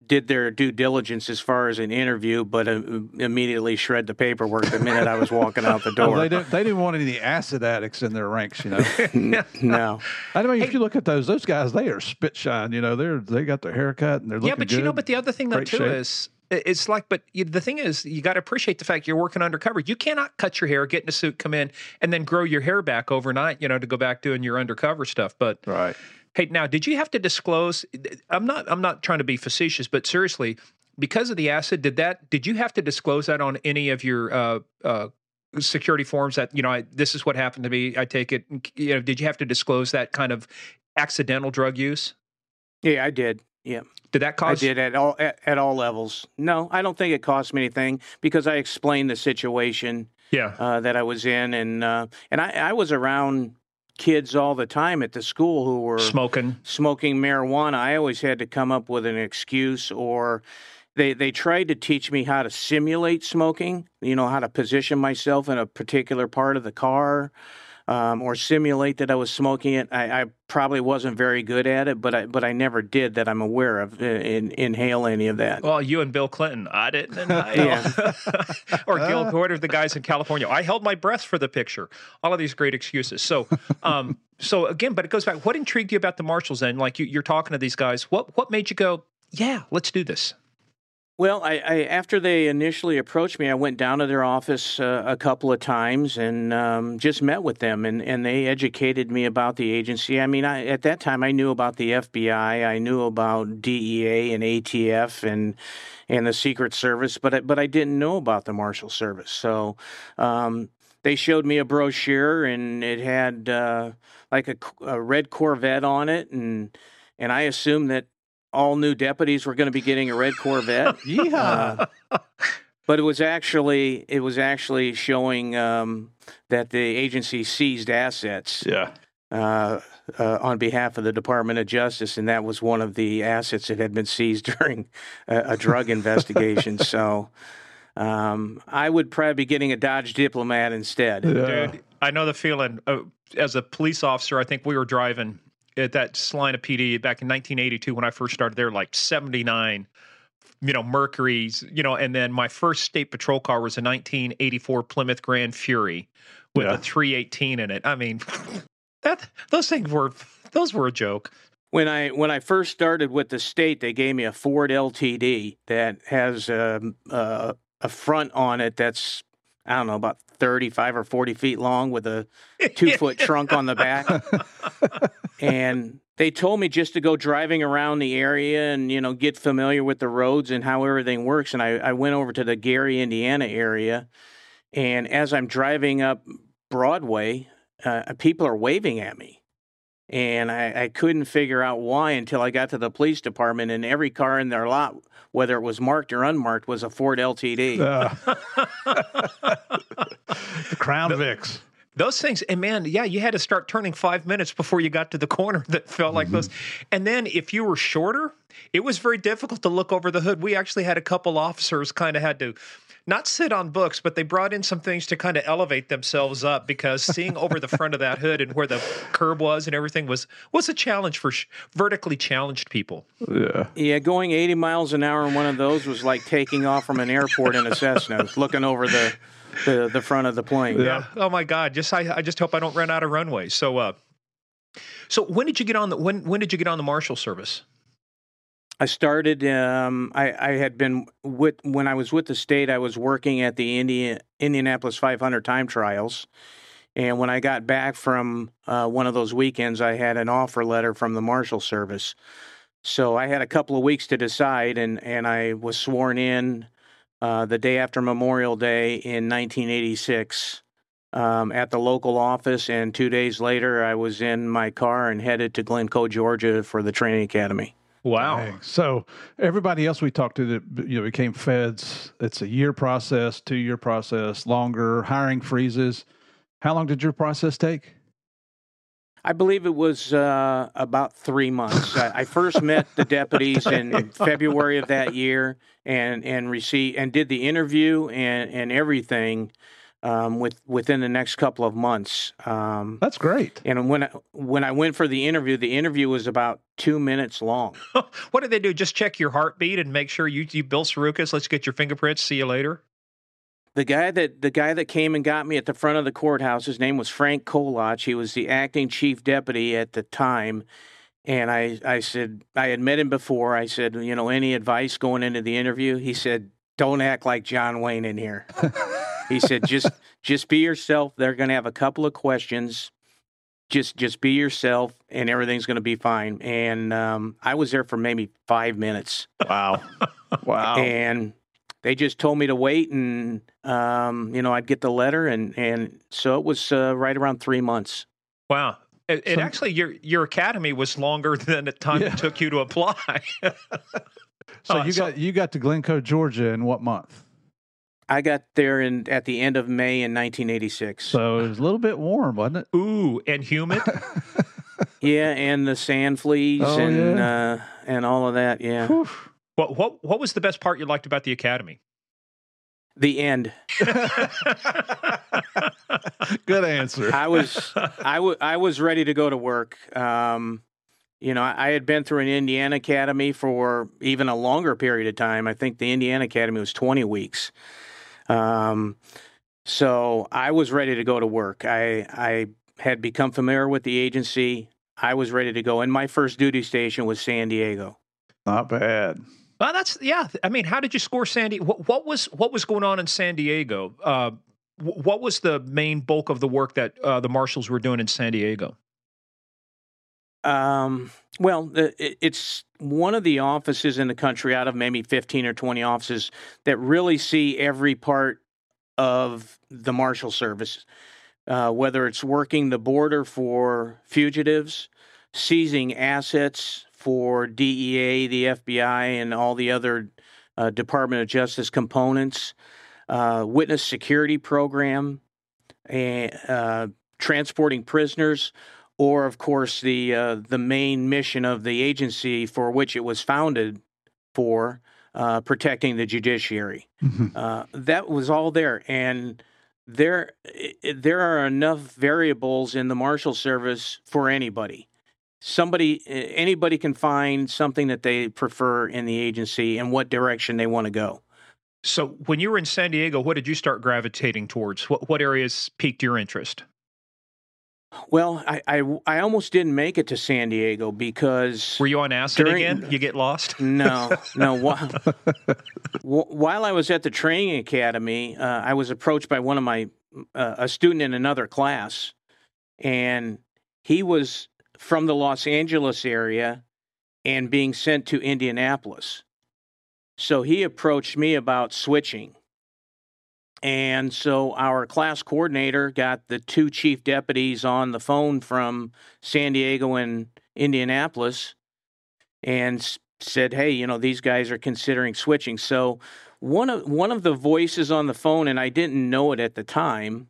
did their due diligence as far as an interview, but uh, immediately shred the paperwork the minute I was walking out the door. Well, they didn't. They didn't want any acid addicts in their ranks, you know. no. I mean, if you look at those, those guys, they are spit shine. You know, they're they got their haircut and they're looking good. yeah. But good, you know, but the other thing though too shape. is it's like, but you, the thing is, you got to appreciate the fact you're working undercover. You cannot cut your hair, get in a suit, come in, and then grow your hair back overnight. You know, to go back doing your undercover stuff. But right. Hey, now, did you have to disclose? I'm not. I'm not trying to be facetious, but seriously, because of the acid, did that? Did you have to disclose that on any of your uh, uh, security forms? That you know, I, this is what happened to me. I take it. You know, did you have to disclose that kind of accidental drug use? Yeah, I did. Yeah. Did that cause? I did at all at, at all levels. No, I don't think it cost me anything because I explained the situation. Yeah. Uh, that I was in, and uh, and I, I was around kids all the time at the school who were smoking smoking marijuana. I always had to come up with an excuse or they they tried to teach me how to simulate smoking, you know, how to position myself in a particular part of the car. Um, or simulate that I was smoking it. I, I, probably wasn't very good at it, but I but I never did that I'm aware of uh, in, inhale any of that. Well, you and Bill Clinton, I didn't inhale. or Gil Porter, the guys in California. I held my breath for the picture. All of these great excuses. So, um, so again, but it goes back. What intrigued you about the marshals? Then, like you, you're talking to these guys. What what made you go? Yeah, let's do this. Well, I, I, after they initially approached me, I went down to their office uh, a couple of times and um, just met with them, and, and they educated me about the agency. I mean, I, at that time, I knew about the FBI, I knew about DEA and ATF and and the Secret Service, but I, but I didn't know about the Marshal Service. So um, they showed me a brochure, and it had uh, like a, a red Corvette on it, and and I assumed that all new deputies were going to be getting a red Corvette. yeah. Uh, but it was actually it was actually showing um, that the agency seized assets. Yeah. Uh, uh, on behalf of the Department of Justice, and that was one of the assets that had been seized during a, a drug investigation. So, um, I would probably be getting a Dodge Diplomat instead. Yeah. Dude, I know the feeling. Uh, as a police officer, I think we were driving at that Salina PD back in 1982 when I first started there, like 79, you know, Mercury's, you know, and then my first state patrol car was a 1984 Plymouth Grand Fury with yeah. a 318 in it. I mean, that those things were those were a joke. When I when I first started with the state, they gave me a Ford LTD that has a, um, a, a front on it that's I don't know about 35 or 40 feet long with a two foot trunk on the back. and they told me just to go driving around the area and, you know, get familiar with the roads and how everything works. And I, I went over to the Gary, Indiana area. And as I'm driving up Broadway, uh, people are waving at me. And I, I couldn't figure out why until I got to the police department, and every car in their lot, whether it was marked or unmarked, was a Ford LTD. Uh. the Crown Vics. Those things, and man, yeah, you had to start turning five minutes before you got to the corner that felt like mm-hmm. those. And then if you were shorter, it was very difficult to look over the hood. We actually had a couple officers kind of had to not sit on books, but they brought in some things to kind of elevate themselves up because seeing over the front of that hood and where the curb was and everything was was a challenge for sh- vertically challenged people. Yeah, yeah. Going 80 miles an hour in one of those was like taking off from an airport in a Cessna, looking over the the, the front of the plane. Yeah. Oh my God. Just I, I just hope I don't run out of runway. So uh, so when did you get on the when when did you get on the Marshal Service? I started. Um, I, I had been with when I was with the state. I was working at the Indian Indianapolis 500 time trials, and when I got back from uh, one of those weekends, I had an offer letter from the Marshal Service. So I had a couple of weeks to decide, and and I was sworn in uh, the day after Memorial Day in 1986 um, at the local office. And two days later, I was in my car and headed to Glynco, Georgia, for the training academy. Wow. Dang. So everybody else we talked to that you know became feds, it's a year process, two year process, longer, hiring freezes. How long did your process take? I believe it was uh, about three months. I, I, first met the deputies in February of that year, and and received and did the interview and and everything um, with within the next couple of months. Um, That's great. And when I, when I went for the interview, the interview was about two minutes long. what did they do? Just check your heartbeat and make sure you you Bill Sorukas. Let's get your fingerprints. See you later. The guy that the guy that came and got me at the front of the courthouse, his name was Frank Kolach. He was the acting chief deputy at the time. And I, I said, I had met him before. I said, you know, any advice going into the interview? He said, don't act like John Wayne in here. he said, just just be yourself. They're going to have a couple of questions. Just just be yourself, and everything's going to be fine. And um, I was there for maybe five minutes. Wow, wow. And they just told me to wait, and um, you know I'd get the letter, and and so it was uh, right around three months. Wow. It, it so, actually your your academy was longer than the time yeah. it took you to apply. so oh, you so, got you got to Glynco, Georgia, in what month? I got there in at the end of May in 1986. So it was a little bit warm, wasn't it? Ooh, and humid. yeah, and the sand fleas oh, and yeah. uh, and all of that. Yeah. Whew. What what what was the best part you liked about the academy? The end. Good answer. I was I, w- I was ready to go to work. Um, you know, I had been through an Indiana Academy for even a longer period of time. I think the Indiana Academy was 20 weeks. Um, so I was ready to go to work. I, I had become familiar with the agency. I was ready to go. And my first duty station was San Diego. Not bad. Well, that's yeah. I mean, how did you score San Diego? What, what was what was going on in San Diego? Uh, what was the main bulk of the work that uh, the marshals were doing in San Diego? Um, well, it's one of the offices in the country out of maybe 15 or 20 offices that really see every part of the Marshal Service, uh, whether it's working the border for fugitives, seizing assets for DEA, the FBI, and all the other uh, Department of Justice components, uh, witness security program, and uh, transporting prisoners or of course the uh, the main mission of the agency for which it was founded for uh, protecting the judiciary. Mm-hmm. Uh, that was all there, and there there are enough variables in the marshal service for anybody. Somebody, anybody can find something that they prefer in the agency and what direction they want to go. So, when you were in San Diego, what did you start gravitating towards? What what areas piqued your interest? Well, I, I, I almost didn't make it to San Diego because were you on acid during, again? You get lost? No, no. while, while I was at the training academy, uh, I was approached by one of my uh, a student in another class, and he was from the Los Angeles area and being sent to Indianapolis. So he approached me about switching and so our class coordinator got the two chief deputies on the phone from San Diego and Indianapolis and said, "Hey, you know, these guys are considering switching." So one of one of the voices on the phone and I didn't know it at the time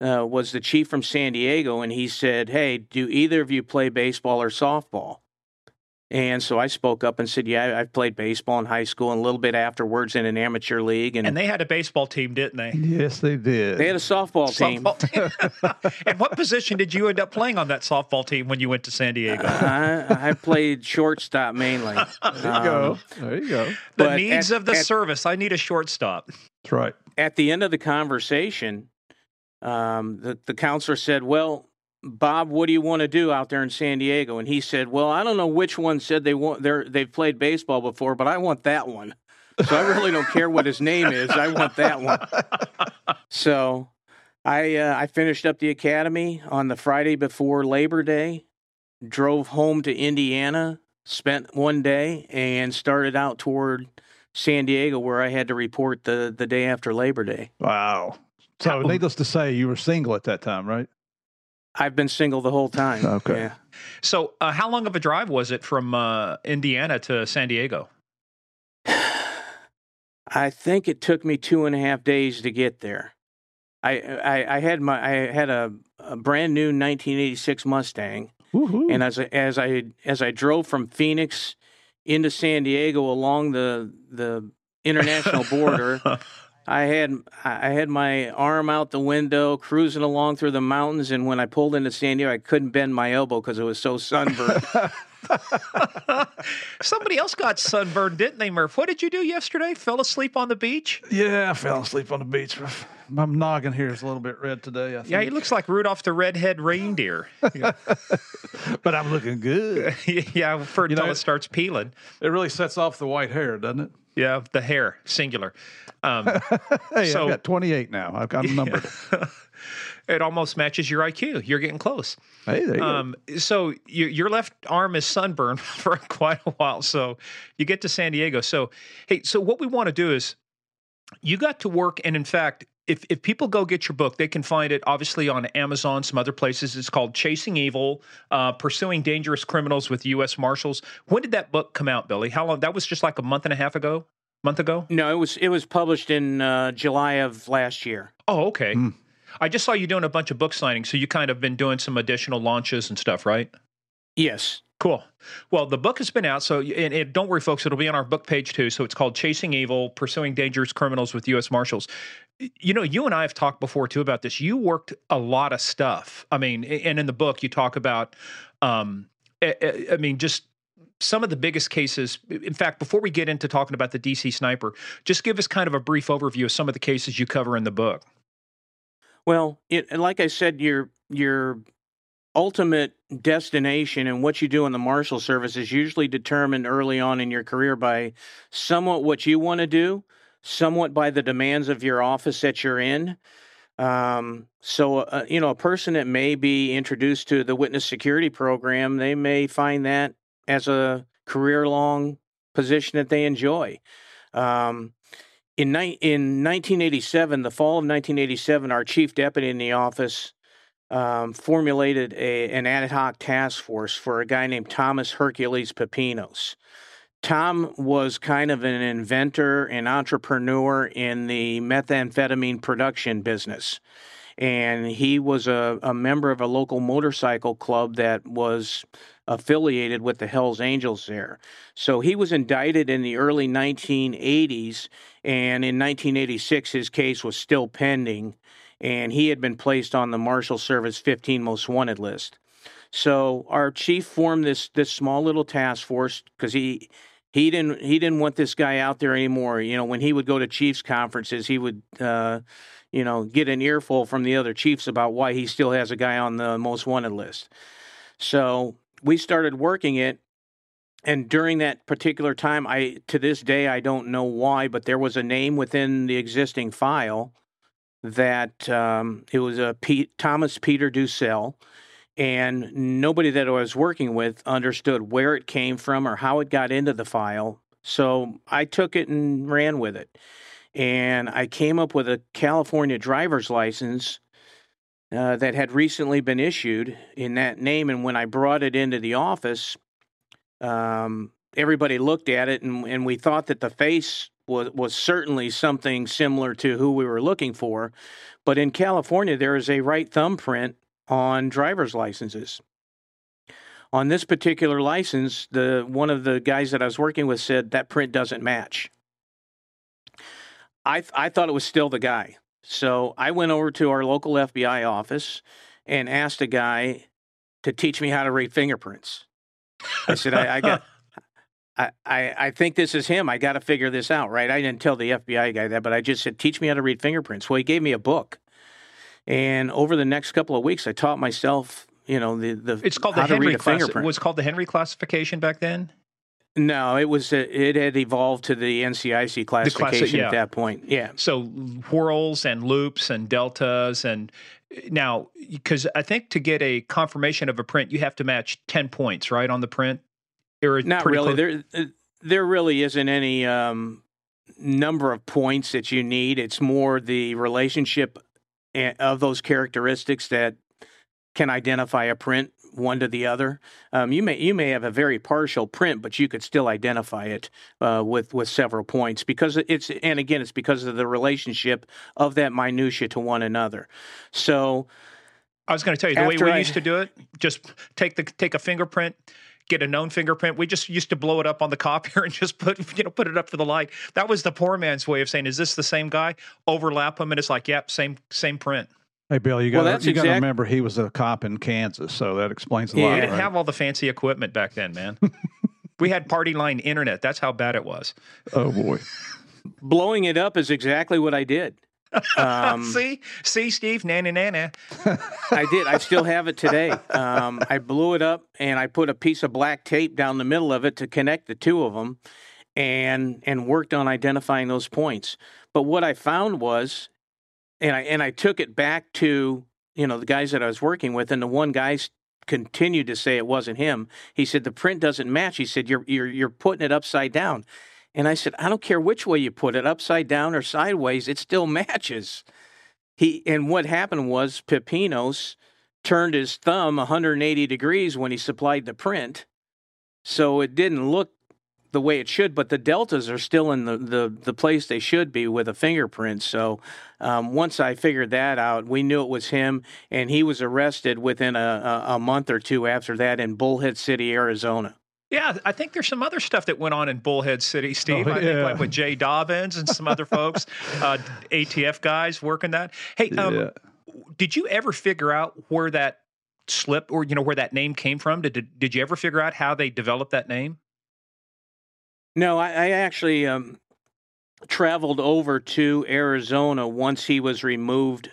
uh, was the chief from San Diego, and he said, "Hey, do either of you play baseball or softball?" And so I spoke up and said, "Yeah, I've played baseball in high school and a little bit afterwards in an amateur league." And, and they had a baseball team, didn't they? Yes, they did. They had a softball, softball team. and what position did you end up playing on that softball team when you went to San Diego? I, I played shortstop mainly. There you um, go. There you go. The needs at, of the at, service. I need a shortstop. That's right. At the end of the conversation, um, the the counselor said, "Well." Bob, what do you want to do out there in San Diego? And he said, Well, I don't know which one said they want they're they've played baseball before, but I want that one. So I really don't care what his name is. I want that one. So I uh, I finished up the academy on the Friday before Labor Day, drove home to Indiana, spent one day, and started out toward San Diego, where I had to report the the day after Labor Day. Wow. So, needless to say, you were single at that time, right? I've been single the whole time. Okay. Yeah. So, uh, how long of a drive was it from uh, Indiana to San Diego? I think it took me two and a half days to get there. I I, I had my I had a, a brand new 1986 Mustang, Woo-hoo. and as I, as I as I drove from Phoenix into San Diego along the the international border. I had I had my arm out the window, cruising along through the mountains, and when I pulled into San Diego, I couldn't bend my elbow because it was so sunburned. Somebody else got sunburned, didn't they, Murph? What did you do yesterday? Fell asleep on the beach? Yeah, I fell asleep on the beach. My noggin here is a little bit red today. Yeah, he looks like Rudolph the Red-Head Reindeer. but I'm looking good. yeah, for until know, it starts peeling. It really sets off the white hair, doesn't it? Yeah, the hair, singular. Um, hey, so, I've got 28 now. I've got a number. it almost matches your IQ. You're getting close. Hey, there you um, go. So you, your left arm is sunburned for quite a while. So you get to San Diego. So hey, so what we want to do is you got to work, and in fact, if if people go get your book, they can find it obviously on Amazon, some other places. It's called Chasing Evil: uh, Pursuing Dangerous Criminals with U.S. Marshals. When did that book come out, Billy? How long? That was just like a month and a half ago. Month ago? No, it was it was published in uh, July of last year. Oh, okay. Mm. I just saw you doing a bunch of book signings, so you kind of been doing some additional launches and stuff, right? Yes. Cool. Well, the book has been out, so and, and, don't worry, folks. It'll be on our book page too. So it's called "Chasing Evil: Pursuing Dangerous Criminals with U.S. Marshals." You know, you and I have talked before too about this. You worked a lot of stuff. I mean, and in the book, you talk about, um, I, mean, just some of the biggest cases. In fact, before we get into talking about the DC sniper, just give us kind of a brief overview of some of the cases you cover in the book. Well, it, like I said, your your ultimate destination and what you do in the marshal service is usually determined early on in your career by somewhat what you want to do, somewhat by the demands of your office that you're in. Um, so, uh, you know, a person that may be introduced to the witness security program, they may find that as a career long position that they enjoy. Um, in, ni- in 1987, the fall of 1987, our chief deputy in the office um, formulated a, an ad hoc task force for a guy named Thomas Hercules Pepinos. Tom was kind of an inventor and entrepreneur in the methamphetamine production business. And he was a, a member of a local motorcycle club that was affiliated with the Hells Angels there. So he was indicted in the early 1980s, and in 1986, his case was still pending and he had been placed on the Marshal Service 15 Most Wanted list. So our chief formed this this small little task force because he he didn't he didn't want this guy out there anymore. You know, when he would go to chiefs conferences, he would uh, you know get an earful from the other chiefs about why he still has a guy on the most wanted list. So we started working it, and during that particular time, I to this day I don't know why, but there was a name within the existing file that um, it was a Thomas Peter Ducell, and nobody that I was working with understood where it came from or how it got into the file. So I took it and ran with it. And I came up with a California driver's license uh, that had recently been issued in that name. And when I brought it into the office, um, everybody looked at it and, and we thought that the face was was certainly something similar to who we were looking for. But in California, there is a right thumbprint on driver's licenses. On this particular license, the one of the guys that I was working with said that print doesn't match. I th- I thought it was still the guy. So I went over to our local FBI office and asked a guy to teach me how to read fingerprints. I said, I, I got, I, I, I think this is him. I got to figure this out, right? I didn't tell the FBI guy that, but I just said, teach me how to read fingerprints. Well, he gave me a book. And over the next couple of weeks, I taught myself, you know, the, the it's called the Henry class. It was called the Henry classification back then. No, it was it had evolved to the NCIC classification the yeah. at that point. Yeah. So whirls and loops and deltas and now because I think to get a confirmation of a print, you have to match ten points, right, on the print. Or Not really. Close? There, there really isn't any um, number of points that you need. It's more the relationship of those characteristics that can identify a print one to the other. Um, you may you may have a very partial print, but you could still identify it uh, with with several points because it's and again it's because of the relationship of that minutia to one another. So. I was going to tell you the way we I, used to do it. Just take the take a fingerprint, get a known fingerprint. We just used to blow it up on the copier and just put you know put it up for the light. That was the poor man's way of saying, "Is this the same guy?" Overlap them, and it's like, "Yep, same same print." Hey Bill, you got well, to exact- remember he was a cop in Kansas, so that explains a yeah, lot. We didn't right? have all the fancy equipment back then, man. we had party line internet. That's how bad it was. Oh boy, blowing it up is exactly what I did. Um, see, see, Steve, nana, nana. I did. I still have it today. Um, I blew it up and I put a piece of black tape down the middle of it to connect the two of them, and and worked on identifying those points. But what I found was and I and I took it back to you know the guys that I was working with, and the one guy continued to say it wasn't him. He said the print doesn't match. He said you're you're you're putting it upside down, and I said I don't care which way you put it, upside down or sideways, it still matches. He and what happened was Pepinos turned his thumb 180 degrees when he supplied the print, so it didn't look the way it should, but the deltas are still in the, the, the place they should be with a fingerprint. So um, once I figured that out, we knew it was him, and he was arrested within a, a, a month or two after that in Bullhead City, Arizona. Yeah, I think there's some other stuff that went on in Bullhead City, Steve. Oh, yeah. I think like with Jay Dobyns and some other folks, uh, ATF guys working that. Hey, um, yeah. did you ever figure out where that slip or you know where that name came from? Did did you ever figure out how they developed that name? No, I, I actually um, traveled over to Arizona once he was removed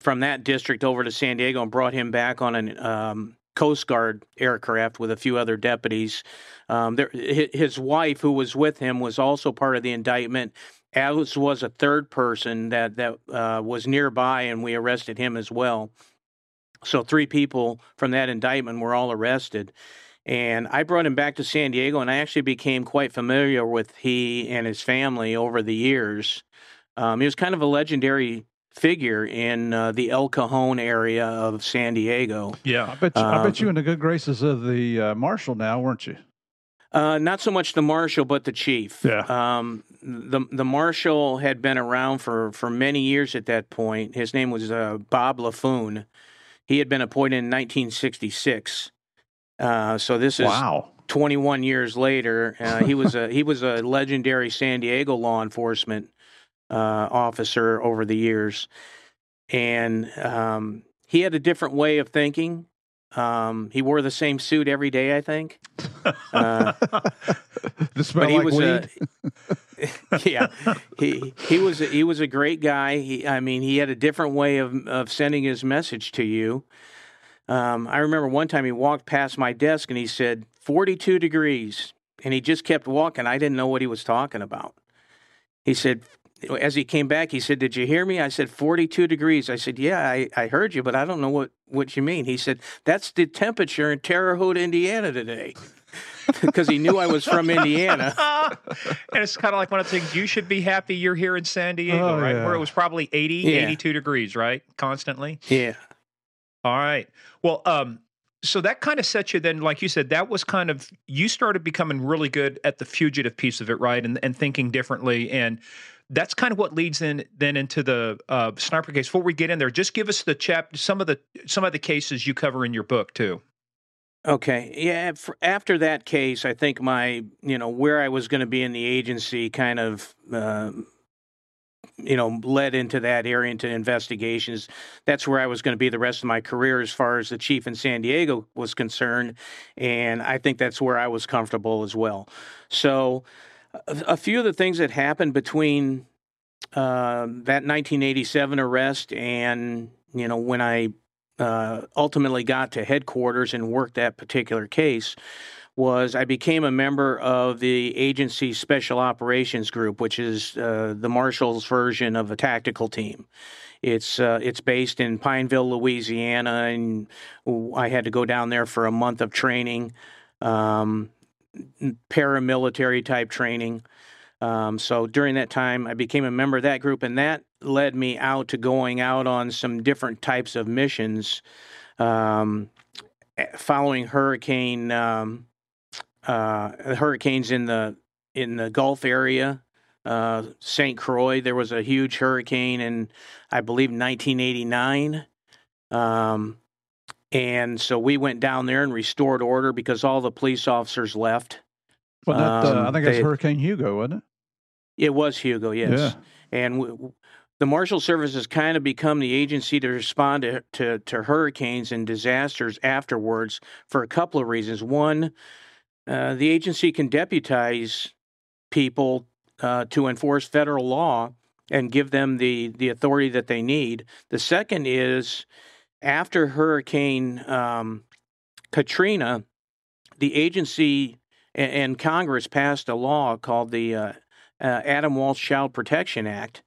from that district over to San Diego and brought him back on an um, Coast Guard aircraft with a few other deputies. Um, there, his wife, who was with him, was also part of the indictment, as was a third person that that uh, was nearby, and we arrested him as well. So three people from that indictment were all arrested. And I brought him back to San Diego, and I actually became quite familiar with he and his family over the years. Um, he was kind of a legendary figure in uh, the El Cajon area of San Diego. Yeah, I bet you, um, I bet you in the good graces of the uh, marshal now, weren't you? Uh, not so much the marshal, but the chief. Yeah. Um, the the marshal had been around for, for many years at that point. His name was uh, Bob LaFoon. He had been appointed in 1966. Uh, so this is wow. 21 years later. Uh, he was a he was a legendary San Diego law enforcement uh, officer over the years, and um, he had a different way of thinking. Um, he wore the same suit every day, I think. Uh, but he like was weed? a yeah. He he was a, he was a great guy. He, I mean, he had a different way of of sending his message to you. Um, I remember one time he walked past my desk and he said, 42 degrees. And he just kept walking. I didn't know what he was talking about. He said, as he came back, he said, Did you hear me? I said, 42 degrees. I said, Yeah, I, I heard you, but I don't know what, what you mean. He said, That's the temperature in Terre Haute, Indiana today. because he knew I was from Indiana. and it's kind of like one of the things you should be happy you're here in San Diego, oh, right? Yeah. Where it was probably 80, yeah. 82 degrees, right? Constantly. Yeah. All right. Well, um, so that kind of set you then, like you said, that was kind of you started becoming really good at the fugitive piece of it, right? And and thinking differently. And that's kind of what leads in then into the uh, sniper case. Before we get in there, just give us the chap some of the some of the cases you cover in your book too. Okay. Yeah. After that case, I think my, you know, where I was going to be in the agency kind of, uh, you know, led into that area into investigations. That's where I was going to be the rest of my career as far as the chief in San Diego was concerned. And I think that's where I was comfortable as well. So, a, few of the things that happened between uh, that 1987 arrest and, you know, when I uh, ultimately got to headquarters and worked that particular case was I became a member of the agency special operations group, which is uh, the Marshals version of a tactical team. It's uh, it's based in Pineville, Louisiana, and I had to go down there for a month of training, um, paramilitary type training. Um, so during that time, I became a member of that group, and that led me out to going out on some different types of missions. Um, following hurricane um, uh, hurricanes in the in the Gulf area, uh, St. Croix, there was a huge hurricane in I believe 1989. Um, and so we went down there and restored order because all the police officers left. Well, that, uh, I um, think that's Hurricane Hugo, wasn't it? It was Hugo, yes. Yeah. And the Marshal Service has kind of become the agency to respond to, to, to, hurricanes and disasters afterwards for a couple of reasons. One, uh, the agency can deputize people uh, to enforce federal law and give them the, the authority that they need. The second is after Hurricane um, Katrina, the agency and, and, Congress passed a law called the uh, uh Adam Walsh Child Protection Act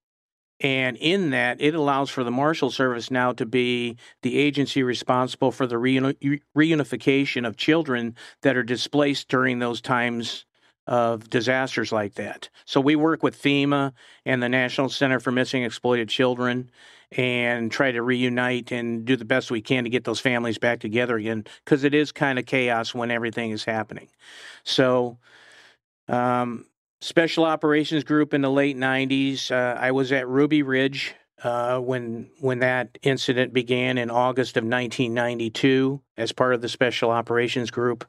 and in that, it allows for the Marshal Service now to be the agency responsible for the reunification of children that are displaced during those times of disasters like that. So we work with FEMA and the National Center for Missing Exploited Children and try to reunite and do the best we can to get those families back together again because it is kind of chaos when everything is happening. So um, special operations group in the late 90s. Uh, I was at Ruby Ridge uh, when when that incident began in August of 1992 as part of the special operations group.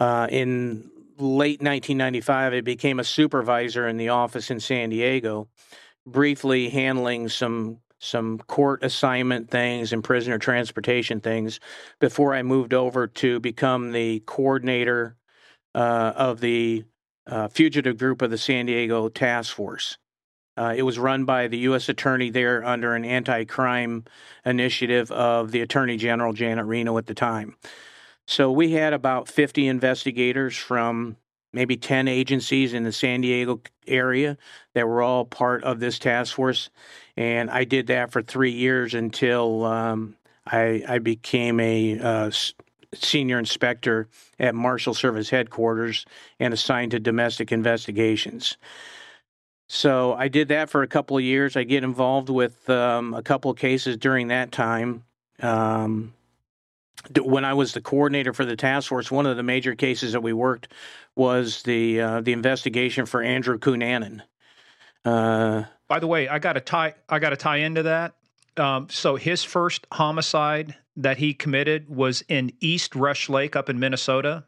Uh, in late 1995, I became a supervisor in the office in San Diego, briefly handling some some court assignment things and prisoner transportation things before I moved over to become the coordinator uh, of the uh, fugitive group of the San Diego Task Force. Uh, it was run by the U.S. Attorney there under an anti crime initiative of the Attorney General Janet Reno at the time. So we had about 50 investigators from maybe 10 agencies in the San Diego area that were all part of this task force. And I did that for three years until um, I, I, became a uh, senior inspector at Marshal Service headquarters and assigned to domestic investigations. So I did that for a couple of years. I get involved with um, a couple of cases during that time. Um, when I was the coordinator for the task force, one of the major cases that we worked was the uh, the investigation for Andrew Cunanan. Uh, By the way, I got to tie I got to tie into that. Um, so his first homicide that he committed was in East Rush Lake up in Minnesota.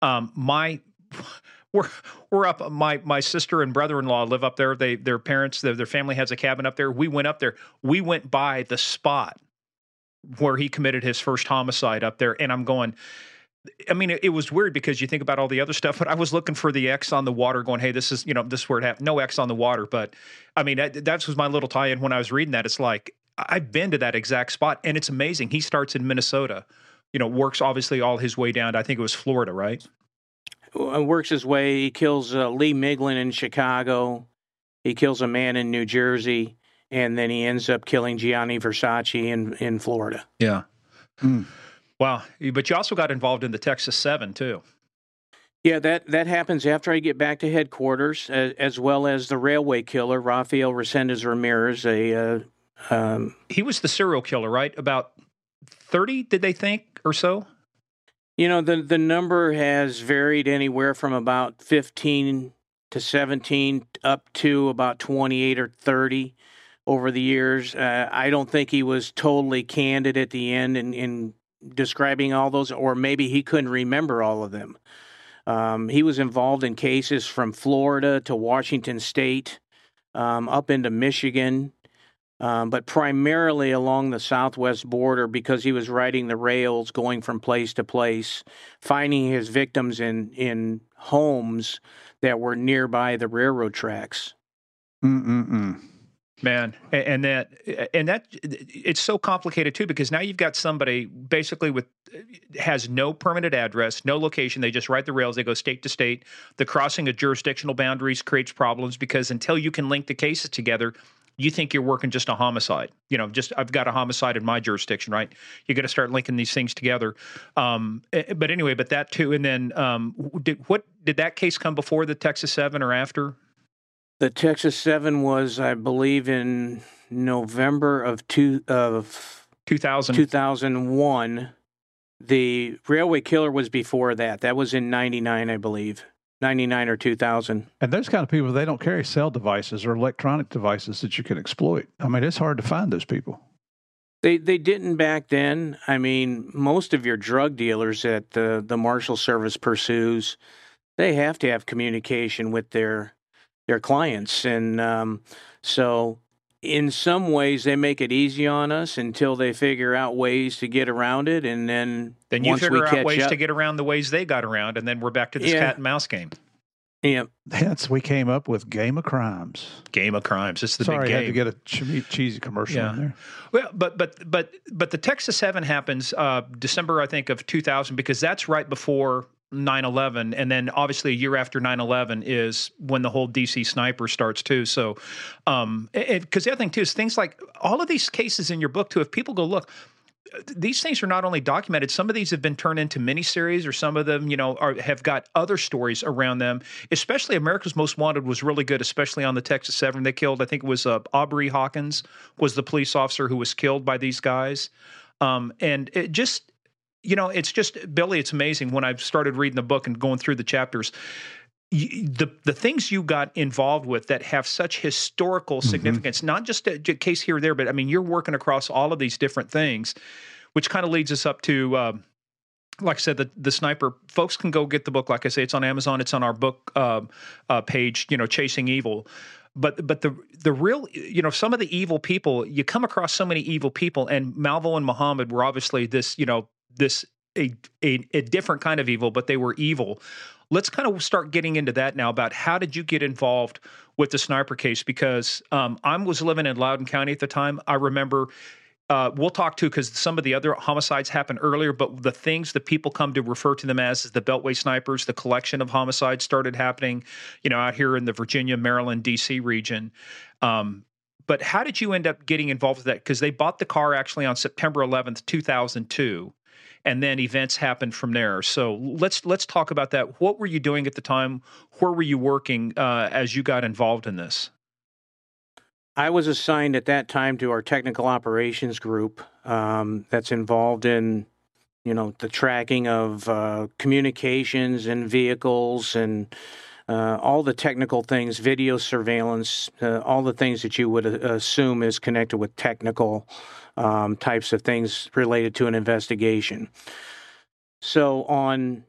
Um, my we're we're up. My my sister and brother in law live up there. They their parents their, their family has a cabin up there. We went up there. We went by the spot where he committed his first homicide up there, and I'm going. I mean, it, was weird because you think about all the other stuff, but I was looking for the X on the water, going, "Hey, this is you know this is where it happened." No X on the water, but I mean that, that was my little tie-in when I was reading that. It's like I've been to that exact spot, and it's amazing. He starts in Minnesota, you know, works obviously all his way down. To, I think it was Florida, right? Works his way. He kills uh, Lee Miglin in Chicago. He kills a man in New Jersey, and then he ends up killing Gianni Versace in in Florida. Yeah. Mm. Wow. But you also got involved in the Texas Seven too. Yeah, that, that happens after I get back to headquarters, as, as well as the railway killer, Rafael Resendez Ramirez, a uh, um, he was the serial killer, right? About 30, did they think, or so? You know, the the number has varied anywhere from about 15 to 17 up to about 28 or 30 over the years. Uh, I don't think he was totally candid at the end in, in describing all those, or maybe he couldn't remember all of them. Um, he was involved in cases from Florida to Washington State, um, up into Michigan, um, but primarily along the southwest border because he was riding the rails, going from place to place, finding his victims in in homes that were nearby the railroad tracks. Mm-mm-mm man and that and that it's so complicated too because now you've got somebody basically with has no permanent address no location. They just ride the rails. They go state to state. The crossing of jurisdictional boundaries creates problems because until you can link the cases together you think you're working just a homicide. You know just i've got a homicide in my jurisdiction right? You got to start linking these things together. Um, but anyway but that too and then um, did what did that case come before the texas 7 or after the Texas Seven was, I believe, in November of two of 2000. 2001. The Railway Killer was before that. That was in '99, I believe. 99 or 2000. And those kind of people, they don't carry cell devices or electronic devices that you can exploit. I mean, it's hard to find those people. They they didn't back then. I mean, most of your drug dealers that the the Marshal Service pursues, they have to have communication with their their clients, and um, so in some ways they make it easy on us until they figure out ways to get around it, and then then you figure out ways up, to get around the ways they got around, and then we're back to this yeah. cat and mouse game. Yeah, hence we came up with Game of Crimes. Game of Crimes. It's the Sorry, big game. I had to get a cheesy commercial yeah. in there. Well, but but but but the Texas Seven happens uh, December, I think, of 2000 because that's right before 9-11 and then obviously a year after 9-11 is when the whole dc sniper starts too. So um because the other thing too is things like all of these cases in your book too if people go look these things are not only documented some of these have been turned into miniseries or some of them you know are, have got other stories around them especially america's most wanted was really good especially on the texas 7 they killed. I think it was uh, aubrey hawkins was the police officer who was killed by these guys. Um, and it just you know, it's just Billy. It's amazing when I've started reading the book and going through the chapters. the the things you got involved with that have such historical mm-hmm. significance, mm-hmm. not just a, a, case here or there, but I mean, you're working across all of these different things, which kind of leads us up to. Um, like I said, the the sniper folks can go get the book. Like I say, it's on Amazon. It's on our book uh, uh, page. You know, chasing evil but but the the real you know some of the evil people you come across so many evil people and Malvo and Muhammad were obviously this you know this a, a, a different kind of evil, but they were evil. Let's kind of start getting into that now about how did you get involved with the sniper case? Because um, I was living in Loudoun County at the time. I remember uh, we'll talk to because some of the other homicides happened earlier, but the things that people come to refer to them as is the Beltway snipers, the collection of homicides started happening, you know, out here in the Virginia, Maryland, D.C. region. Um, but how did you end up getting involved with that? Because they bought the car actually on September 11th, 2002 and then events happened from there. So let's let's talk about that. What were you doing at the time? Where were you working uh, as you got involved in this? I was assigned at that time to our technical operations group um, that's involved in, you know, the tracking of uh, communications and vehicles and uh, all the technical things, video surveillance, uh, all the things that you would uh, assume is connected with technical um, types of things related to an investigation. So on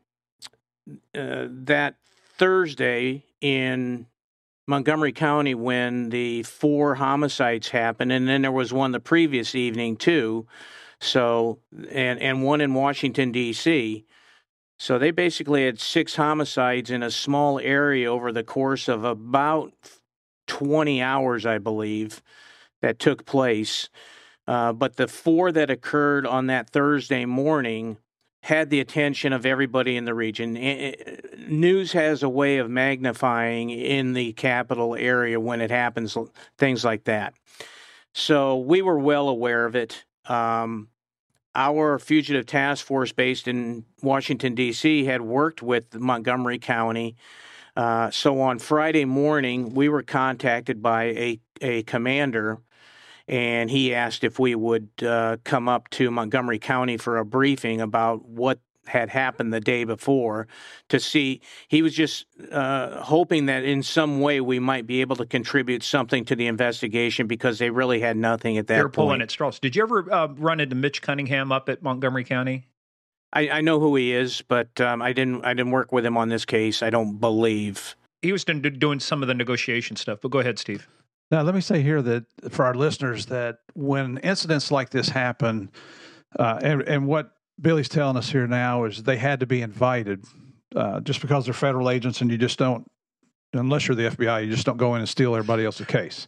uh, that Thursday in Montgomery County, when the four homicides happened, and then there was one the previous evening too. So and and one in Washington D.C. So they basically had six homicides in a small area over the course of about 20 hours, I believe, that took place. Uh, but the four that occurred on that Thursday morning had the attention of everybody in the region. news has a way of magnifying in the capital area when it happens, things like that. So we were well aware of it. Um, our fugitive task force based in Washington, D.C., had worked with Montgomery County. Uh, so on Friday morning, we were contacted by a, a commander and he asked if we would uh, come up to Montgomery County for a briefing about what had happened the day before to see he was just uh, hoping that in some way we might be able to contribute something to the investigation because they really had nothing at that They're pulling at straws. Did you ever uh, run into Mitch Cunningham up at Montgomery County? I, I know who he is, but um, I didn't I didn't work with him on this case. I don't believe. He was doing some of the negotiation stuff. But go ahead, Steve. Now, let me say here that for our listeners, that when incidents like this happen, uh, and, and what Billy's telling us here now is they had to be invited uh, just because they're federal agents and you just don't, unless you're the FBI, you just don't go in and steal everybody else's case.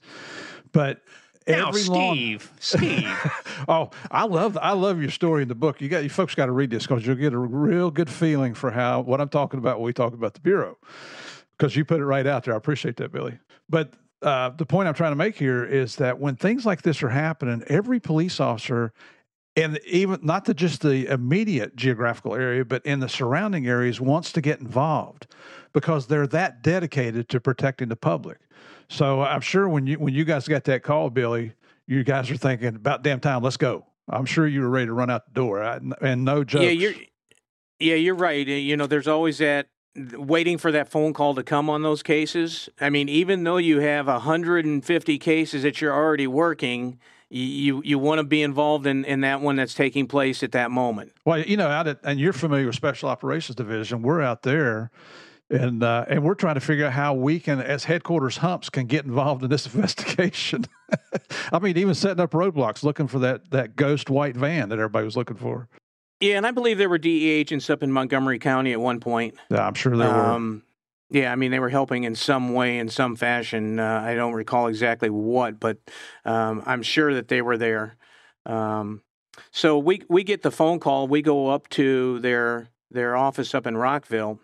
But now, every Steve, long... Steve. oh, I love I love your story in the book. You got you folks got to read this because you'll get a real good feeling for how what I'm talking about when we talk about the bureau. Because you put it right out there. I appreciate that, Billy. But uh, the point I'm trying to make here is that when things like this are happening, every police officer, and even not to just the immediate geographical area, but in the surrounding areas, wants to get involved because they're that dedicated to protecting the public. So I'm sure when you when you guys got that call, Billy, you guys are thinking about damn time, let's go. I'm sure you were ready to run out the door, and no jokes. Yeah, you're. Yeah, you're right. You know, there's always that waiting for that phone call to come on those cases. I mean, even though you have 150 cases that you're already working, you you want to be involved in, in that one that's taking place at that moment. Well, you know, out at, and you're familiar with Special Operations Division. We're out there, and uh, and we're trying to figure out how we can, as headquarters humps, can get involved in this investigation. I mean, even setting up roadblocks, looking for that that ghost white van that everybody was looking for. Yeah, and I believe there were DE agents up in Montgomery County at one point. Yeah, I'm sure there um, were. Yeah, I mean they were helping in some way, in some fashion. Uh, I don't recall exactly what, but um, I'm sure that they were there. Um, so we we get the phone call. We go up to their their office up in Rockville,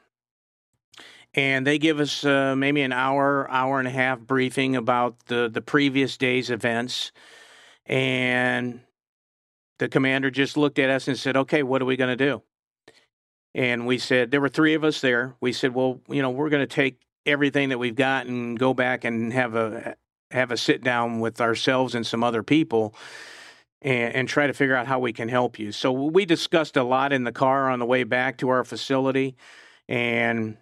and they give us uh, maybe an hour, hour and a half briefing about the the previous day's events, and the commander just looked at us and said, "Okay, what are we going to do?" And we said there were three of us there. We said, "Well, you know, we're going to take everything that we've got and go back and have a have a sit down with ourselves and some other people." And, and, try to figure out how we can help you. So we discussed a lot in the car on the way back to our facility, and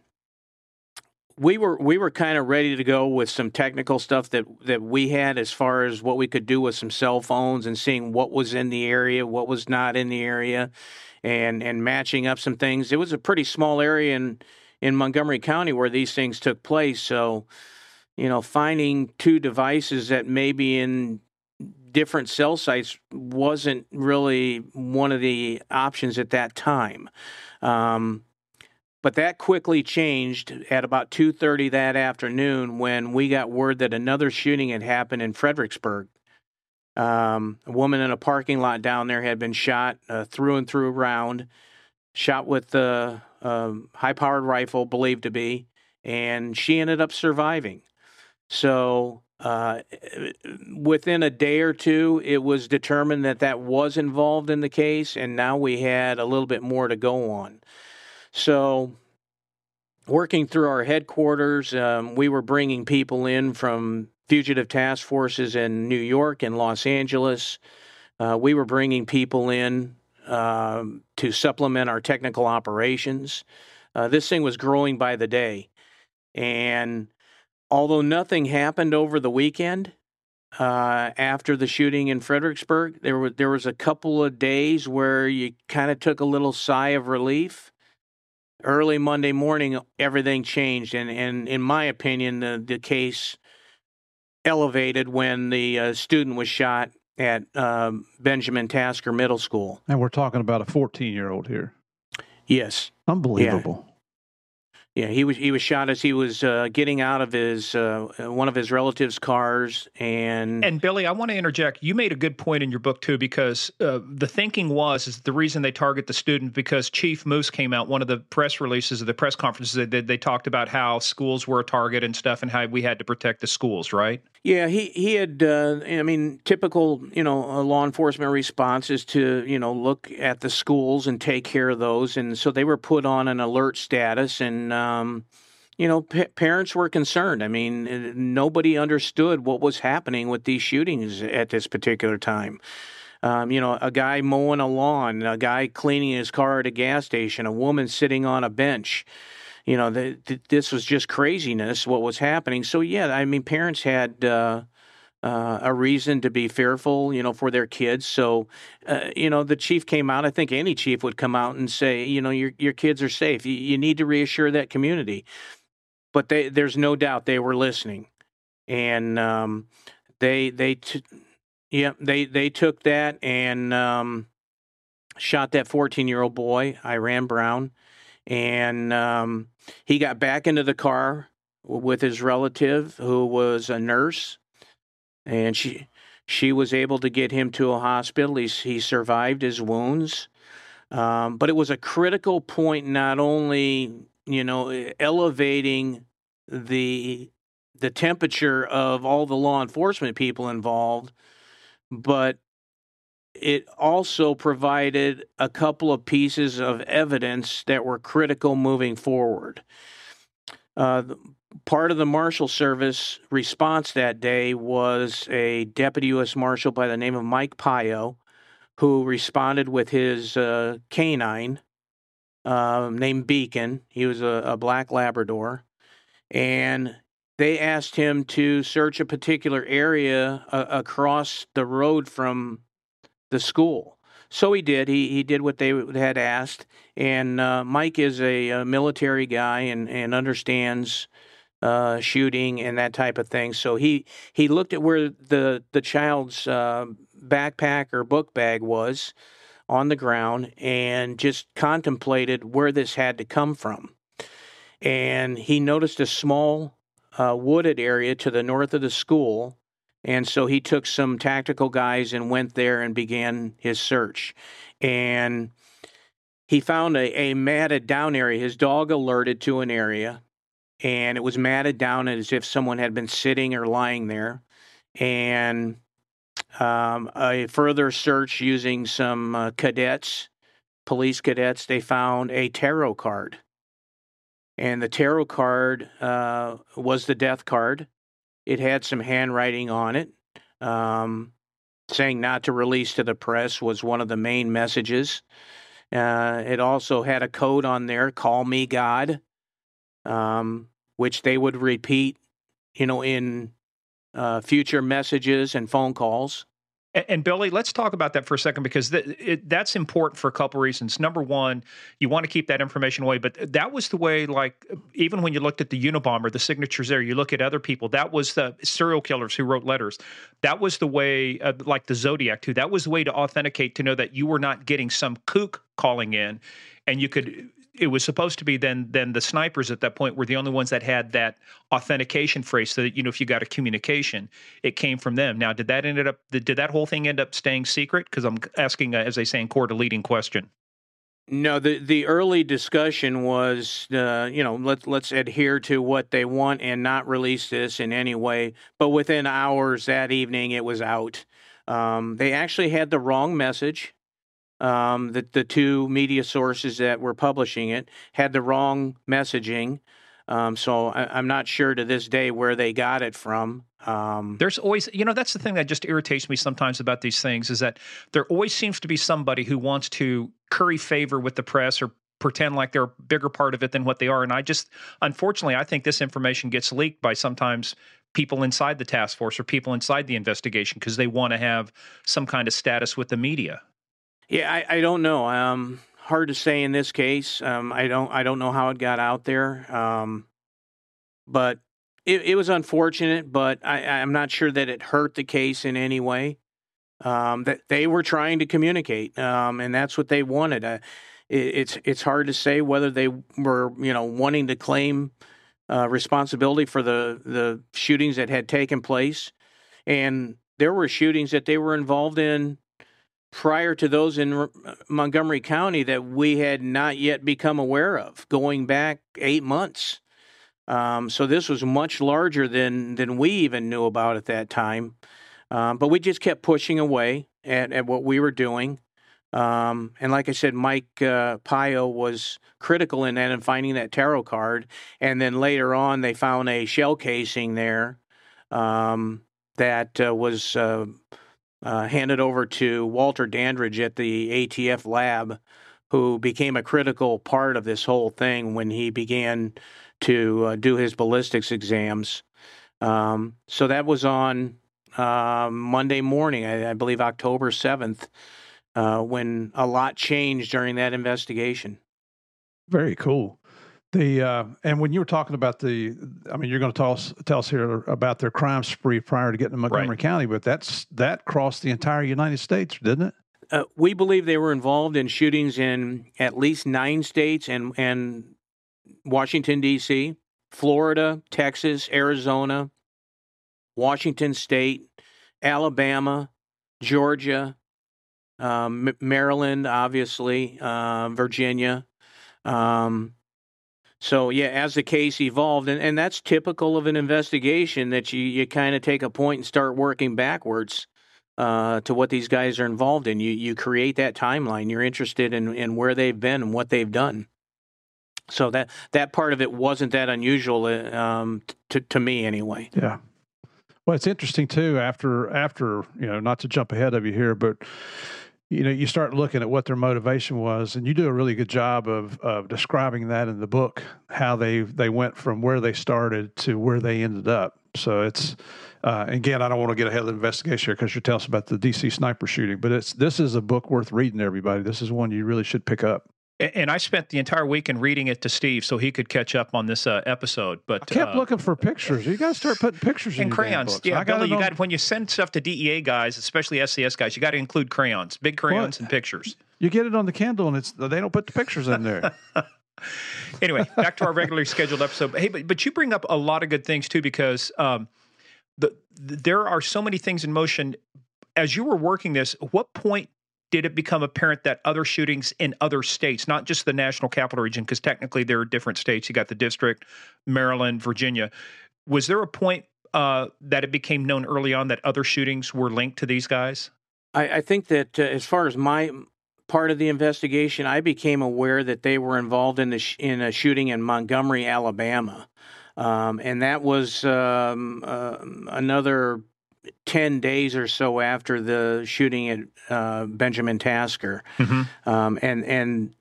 we were we were kind of ready to go with some technical stuff that that we had as far as what we could do with some cell phones and seeing what was in the area, what was not in the area, and and matching up some things. It was a pretty small area in in Montgomery County where these things took place, so you know, finding two devices that maybe in different cell sites wasn't really one of the options at that time. Um, but that quickly changed at about 2:30 that afternoon when we got word that another shooting had happened in Fredericksburg. Um, a woman in a parking lot down there had been shot uh, through and through round, shot with a um, high-powered rifle, believed to be, and she ended up surviving. So uh, within a day or two, it was determined that that was involved in the case, and now we had a little bit more to go on. So, working through our headquarters, um, we were bringing people in from fugitive task forces in New York and Los Angeles. Uh, we were bringing people in uh, to supplement our technical operations. Uh, this thing was growing by the day. And although nothing happened over the weekend, uh, after the shooting in Fredericksburg, there was there was a couple of days where you kind of took a little sigh of relief early Monday morning, everything changed, and, and in my opinion, the, the case elevated when the uh, student was shot at um, Benjamin Tasker Middle School. And we're talking about a 14 year old here. Yes. Unbelievable. Yeah, he was he was shot as he was uh, getting out of his uh, one of his relatives' cars, and and Billy, I want to interject. You made a good point in your book too, because uh, the thinking was is the reason they target the student because Chief Moose came out one of the press releases of the press conferences they. They talked about how schools were a target and stuff, and how we had to protect the schools, right? Yeah, he he had. Uh, I mean, typical you know law enforcement response is to you know look at the schools and take care of those, and so they were put on an alert status and um, you know, p- parents were concerned. I mean, nobody understood what was happening with these shootings at this particular time. Um, you know, a guy mowing a lawn, a guy cleaning his car at a gas station, a woman sitting on a bench. You know, the, the, this was just craziness what was happening. So yeah, I mean, parents had. Uh, uh, a reason to be fearful, you know, for their kids. So, uh, you know, the chief came out. I think any chief would come out and say, you know, your your kids are safe. You, you need to reassure that community. But they, there's no doubt they were listening, and um, they they t- yeah they they took that and um, shot that 14 year old boy, Iran Brown, and um, he got back into the car with his relative who was a nurse and she she was able to get him to a hospital. He, he survived his wounds, um, but it was a critical point. Not only you know elevating the the temperature of all the law enforcement people involved, but it also provided a couple of pieces of evidence that were critical moving forward. Uh, part of the Marshal Service response that day was a Deputy U.S. Marshal by the name of Mike Pio, who responded with his uh, canine uh, named Beacon. He was a, a black Labrador. And they asked him to search a particular area uh, across the road from the school. So he did. He he did what they had asked. And uh, Mike is a, a, military guy and, and understands uh, shooting and that type of thing. So he he looked at where the the child's uh, backpack or book bag was on the ground and just contemplated where this had to come from. And he noticed a small uh, wooded area to the north of the school. And so he took some tactical guys and went there and began his search. And he found a, a matted down area. His dog alerted to an area and it was matted down as if someone had been sitting or lying there. And um, a further search using some uh, cadets, police cadets, they found a tarot card. And the tarot card uh, was the death card. It had some handwriting on it. Um, saying not to release to the press was one of the main messages. Uh, it also had a code on there, call me God um, which they would repeat, you know, in uh, future messages and phone calls. And, Billy, let's talk about that for a second because th- it, that's important for a couple reasons. Number one, you want to keep that information away, but that was the way, like, even when you looked at the Unabomber, the signatures there, you look at other people, that was the serial killers who wrote letters. That was the way, uh, like the Zodiac, too, that was the way to authenticate to know that you were not getting some kook calling in and you could it was supposed to be then then the snipers at that point were the only ones that had that authentication phrase so that you know if you got a communication it came from them now did that ended up did that whole thing end up staying secret because i'm asking uh, as they say in court a leading question no, the the early discussion was, uh, you know, let's let's adhere to what they want and not release this in any way. But within hours that evening, it was out. Um, they actually had the wrong message um, the, the two media sources that were publishing it had the wrong messaging. Um, so I, am not sure to this day where they got it from. Um, There's always, you know, that's the thing that just irritates me sometimes about these things is that there always seems to be somebody who wants to curry favor with the press or pretend like they're a bigger part of it than what they are. And I just, unfortunately, I think this information gets leaked by sometimes people inside the task force or people inside the investigation because they want to have some kind of status with the media. Yeah, I, I don't know. Um, hard to say in this case. Um, I don't I don't know how it got out there. Um, but it, it was unfortunate. But I, I'm not sure that it hurt the case in any way. Um, that they were trying to communicate, um, and that's what they wanted. Uh, it, it's it's hard to say whether they were you know wanting to claim uh, responsibility for the the shootings that had taken place, and there were shootings that they were involved in prior to those in Montgomery County that we had not yet become aware of, going back eight months. Um, so this was much larger than than we even knew about at that time. Um, but we just kept pushing away at, at what we were doing. Um, and like I said, Mike uh, Pio was critical in that in finding that tarot card. And then later on, they found a shell casing there um, that uh, was uh, uh, handed over to Walter Dandridge at the ATF lab, who became a critical part of this whole thing when he began to uh, do his ballistics exams. Um, so that was on uh, Monday morning, I, I, believe October 7th, uh, when a lot changed during that investigation. Very cool. The uh, and when you were talking about the, I mean, you're going to tell us tell us here about their crime spree prior to getting to Montgomery right. County, but that's that crossed the entire United States, didn't it? Uh, we believe they were involved in shootings in at least nine states and and Washington D.C., Florida, Texas, Arizona, Washington State, Alabama, Georgia, um, Maryland, obviously, uh, Virginia. Um, so yeah, as the case evolved, and, and that's typical of an investigation that you, you kind of take a point and start working backwards uh, to what these guys are involved in. You you create that timeline. You're interested in, in where they've been and what they've done. So that that part of it wasn't that unusual uh, um, to to me anyway. Yeah. Well, it's interesting too. After after you know, not to jump ahead of you here, but you know, you start looking at what their motivation was, and you do a really good job of of describing that in the book, how they they went from where they started to where they ended up. So it's uh, again, I don't want to get ahead of the investigation here because you're telling us about the DC sniper shooting, but it's this is a book worth reading. Everybody, this is one you really should pick up. And I spent the entire weekend reading it to Steve so he could catch up on this uh, episode. But I kept uh, looking for pictures. You got to start putting pictures and in crayons. Yeah, I Billy, you got when you send stuff to DEA guys, especially SCS guys, you got to include crayons, big crayons, what? and pictures. You get it on the Kindle, and it's they don't put the pictures in there. anyway, back to our regularly scheduled episode. Hey, but but you bring up a lot of good things too because um, the, the there are so many things in motion. As you were working this, what point did it become apparent that other shootings in other states, not just the national capital region, because technically there are different states, you got the district, Maryland, Virginia. Was there a point uh, that it became known early on that other shootings were linked to these guys? I, I think that uh, as far as my part of the investigation, I became aware that they were involved in the sh- in a shooting in Montgomery, Alabama, um, and that was um, uh, another 10 days or so after the shooting at uh, Benjamin Tasker. Mm-hmm. Um, and and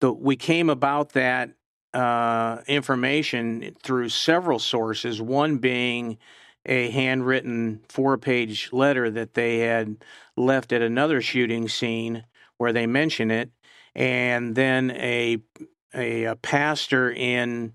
the, we came about that uh, information through several sources, one being a handwritten four page letter that they had left at another shooting scene where they mention it, and then a, a, a pastor in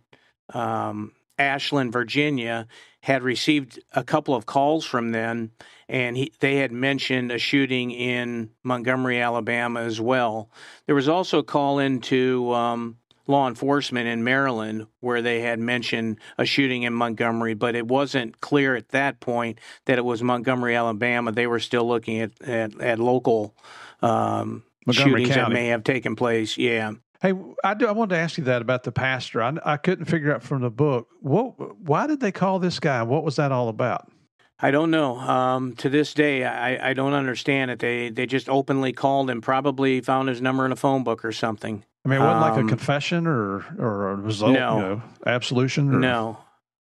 um, Ashland, Virginia, had received a couple of calls from them, and he, they had mentioned a shooting in Montgomery, Alabama, as well. There was also a call into um, law enforcement in Maryland where they had mentioned a shooting in Montgomery, but it wasn't clear at that point that it was Montgomery, Alabama. They were still looking at at, at local um, shootings County. that may have taken place. Yeah. Hey, I, do, I wanted to ask you that about the pastor. I, I couldn't figure out from the book what why did they call this guy? What was that all about? I don't know. Um, to this day, I, I don't understand it. They they just openly called him, probably found his number in a phone book or something. I mean, it wasn't um, like a um, confession or or a result, no, you know, absolution. Or... No,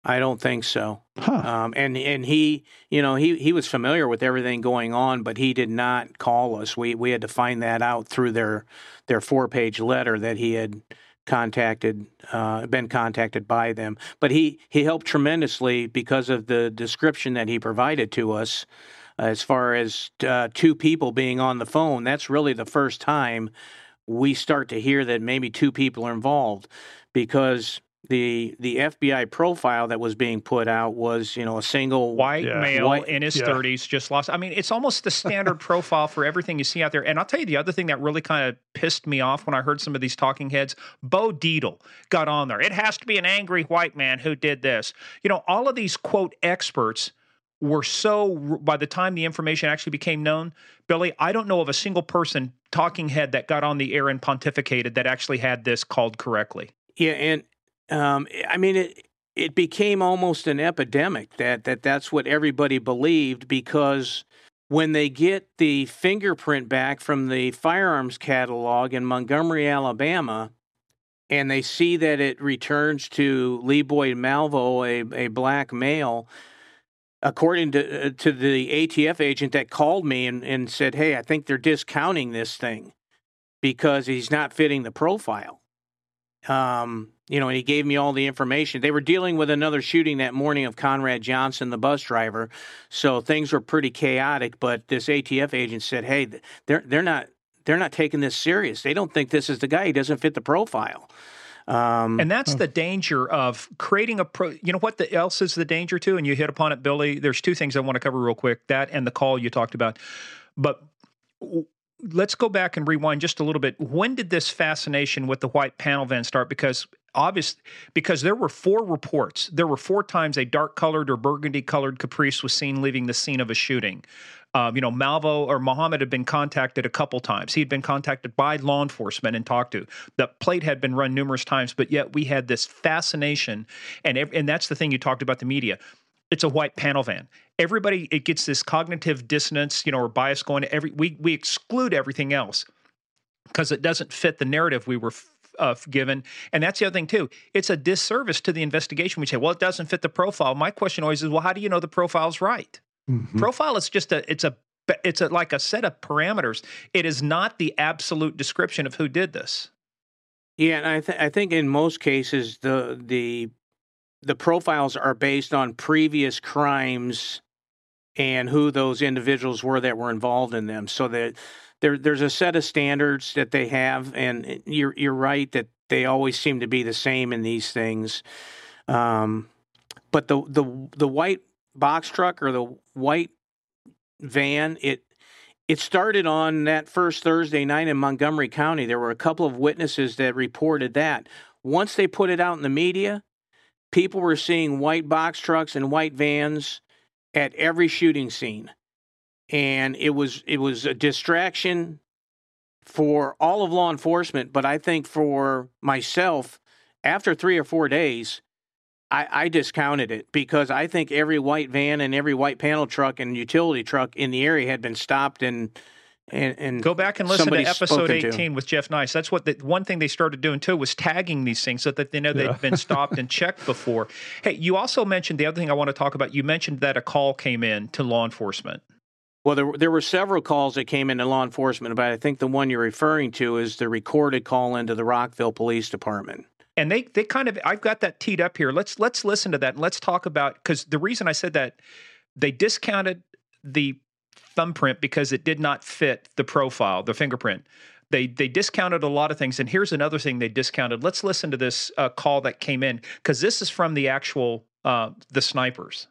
I don't think so. Huh. Um, and and he, you know, he he was familiar with everything going on, but he did not call us. We we had to find that out through their their four page letter that he had contacted, uh, been contacted by them. But he he helped tremendously because of the description that he provided to us. As far as uh, two people being on the phone, that's really the first time we start to hear that maybe two people are involved because the the FBI profile that was being put out was you know a single white yeah. male white, in his yeah. 30s just lost. I mean, it's almost the standard profile for everything you see out there. And I'll tell you the other thing that really kind of pissed me off when I heard some of these talking heads. Bo Dietl got on there. It has to be an angry white man who did this. You know, all of these quote experts were so by the time the information actually became known billy i don't know of a single person talking head that got on the air and pontificated that actually had this called correctly yeah and um, I mean, it it became almost an epidemic that that that's what everybody believed because when they get the fingerprint back from the firearms catalog in Montgomery, Alabama, and they see that it returns to Lee Boyd Malvo, a, a black male, according to uh, to the ATF agent that called me and, and said, "Hey, I think they're discounting this thing because he's not fitting the profile." Um, you know, and he gave me all the information. They were dealing with another shooting that morning of Conrad Johnson, the bus driver, so things were pretty chaotic. But this ATF agent said, "Hey, they're they're not they're not taking this serious. They don't think this is the guy. He doesn't fit the profile." Um, and that's the danger of creating a pro. You know what the, else is the danger too? And you hit upon it, Billy. There's two things I want to cover real quick: that and the call you talked about. But let's go back and rewind just a little bit. When did this fascination with the white panel van start? Because obviously, because there were four reports. There were four times a dark colored or burgundy colored Caprice was seen leaving the scene of a shooting. Um, you know, Malvo or Muhammad had been contacted a couple times. He had been contacted by law enforcement and talked to. The plate had been run numerous times, but yet we had this fascination, and and that's the thing you talked about the media. It's a white panel van. Everybody it gets this cognitive dissonance, you know, or bias going every. We we exclude everything else because it doesn't fit the narrative we were uh, given. And that's the other thing too. It's a disservice to the investigation. We say, well, it doesn't fit the profile. My question always is, well, how do you know the profile's right? Mm-hmm. Profile is just a it's a it's a, like a set of parameters. It is not the absolute description of who did this. Yeah, and I, th- I think in most cases the the the profiles are based on previous crimes and who those individuals were that were involved in them. So that there there's a set of standards that they have, and you're you're right that they always seem to be the same in these things. Um, but the the the white box truck or the white van, it it started on that first Thursday night in Montgomery County. There were a couple of witnesses that reported that. Once they put it out in the media, people were seeing white box trucks and white vans at every shooting scene. And it was it was a distraction for all of law enforcement, but I think for myself, after three or four days, I, I, discounted it because I think every white van and every white panel truck and utility truck in the area had been stopped and and, and go back and listen to episode 18 to. with Jeff Nice. That's what the one thing they started doing too was tagging these things so that they know they've been stopped and checked before. Hey, you also mentioned the other thing I want to talk about. You mentioned that a call came in to law enforcement. Well, there, there were several calls that came into law enforcement, but I think the one you're referring to is the recorded call into the Rockville Police Department and they they kind of I've got that teed up here. Let's let's listen to that and let's talk about because the reason I said that they discounted the thumbprint because it did not fit the profile, the fingerprint. They they discounted a lot of things, and here's another thing they discounted. Let's listen to this uh, call that came in because this is from the actual uh, the snipers.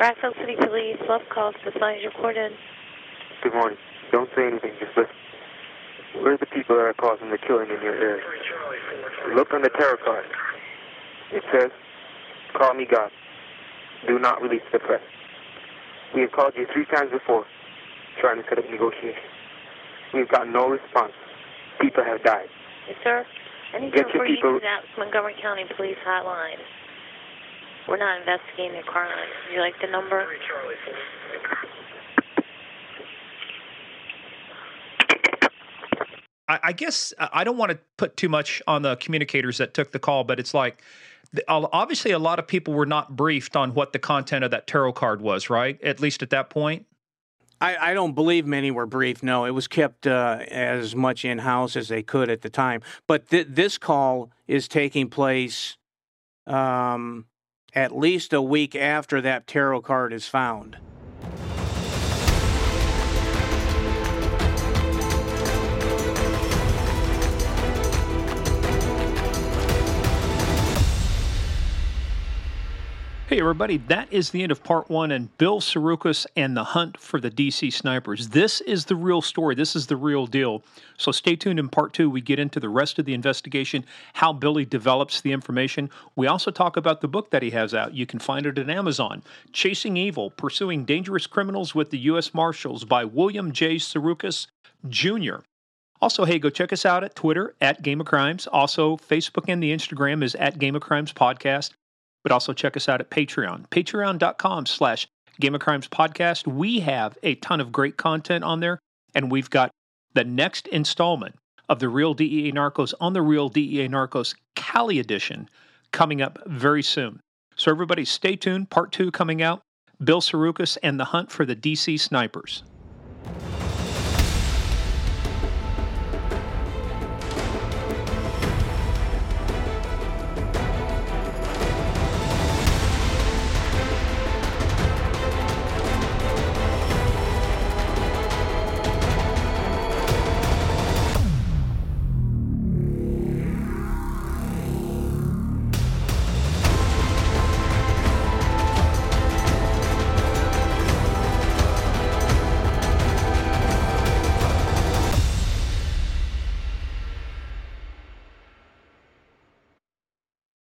Rockville City Police, love calls. This line is recorded. Good morning. Don't say anything. Just listen. Where are the people that are causing the killing in your area? Look on the tarot card. It says, Call me God. Do not release the press. We have called you three times before, trying to set up negotiations. We've got no response. People have died. Yes, sir. Any Get your people. Montgomery County Police Hotline. We're not investigating the crime. Would you like the number? I, I guess I don't want to put too much on the communicators that took the call, but it's like obviously a lot of people were not briefed on what the content of that tarot card was, right? At least at that point. I, I don't believe many were briefed. No, it was kept uh, as much in house as they could at the time. But th- this call is taking place um, at least a week after that tarot card is found. Hey, everybody, that is the end of part one and Bill Sorukas and the hunt for the DC snipers. This is the real story. This is the real deal. So stay tuned in part two. We get into the rest of the investigation, how Billy develops the information. We also talk about the book that he has out. You can find it at Amazon Chasing Evil Pursuing Dangerous Criminals with the U.S. Marshals by William J. Sorukas Jr. Also, hey, go check us out at Twitter at Game of Crimes. Also, Facebook and the Instagram is at Game of Crimes Podcast but also check us out at Patreon, patreon.com slash Game of Crimes podcast. We have a ton of great content on there, and we've got the next installment of the Real DEA Narcos on the Real DEA Narcos Cali edition coming up very soon. So everybody stay tuned. Part two coming out. Bill Sorukas and the hunt for the DC snipers.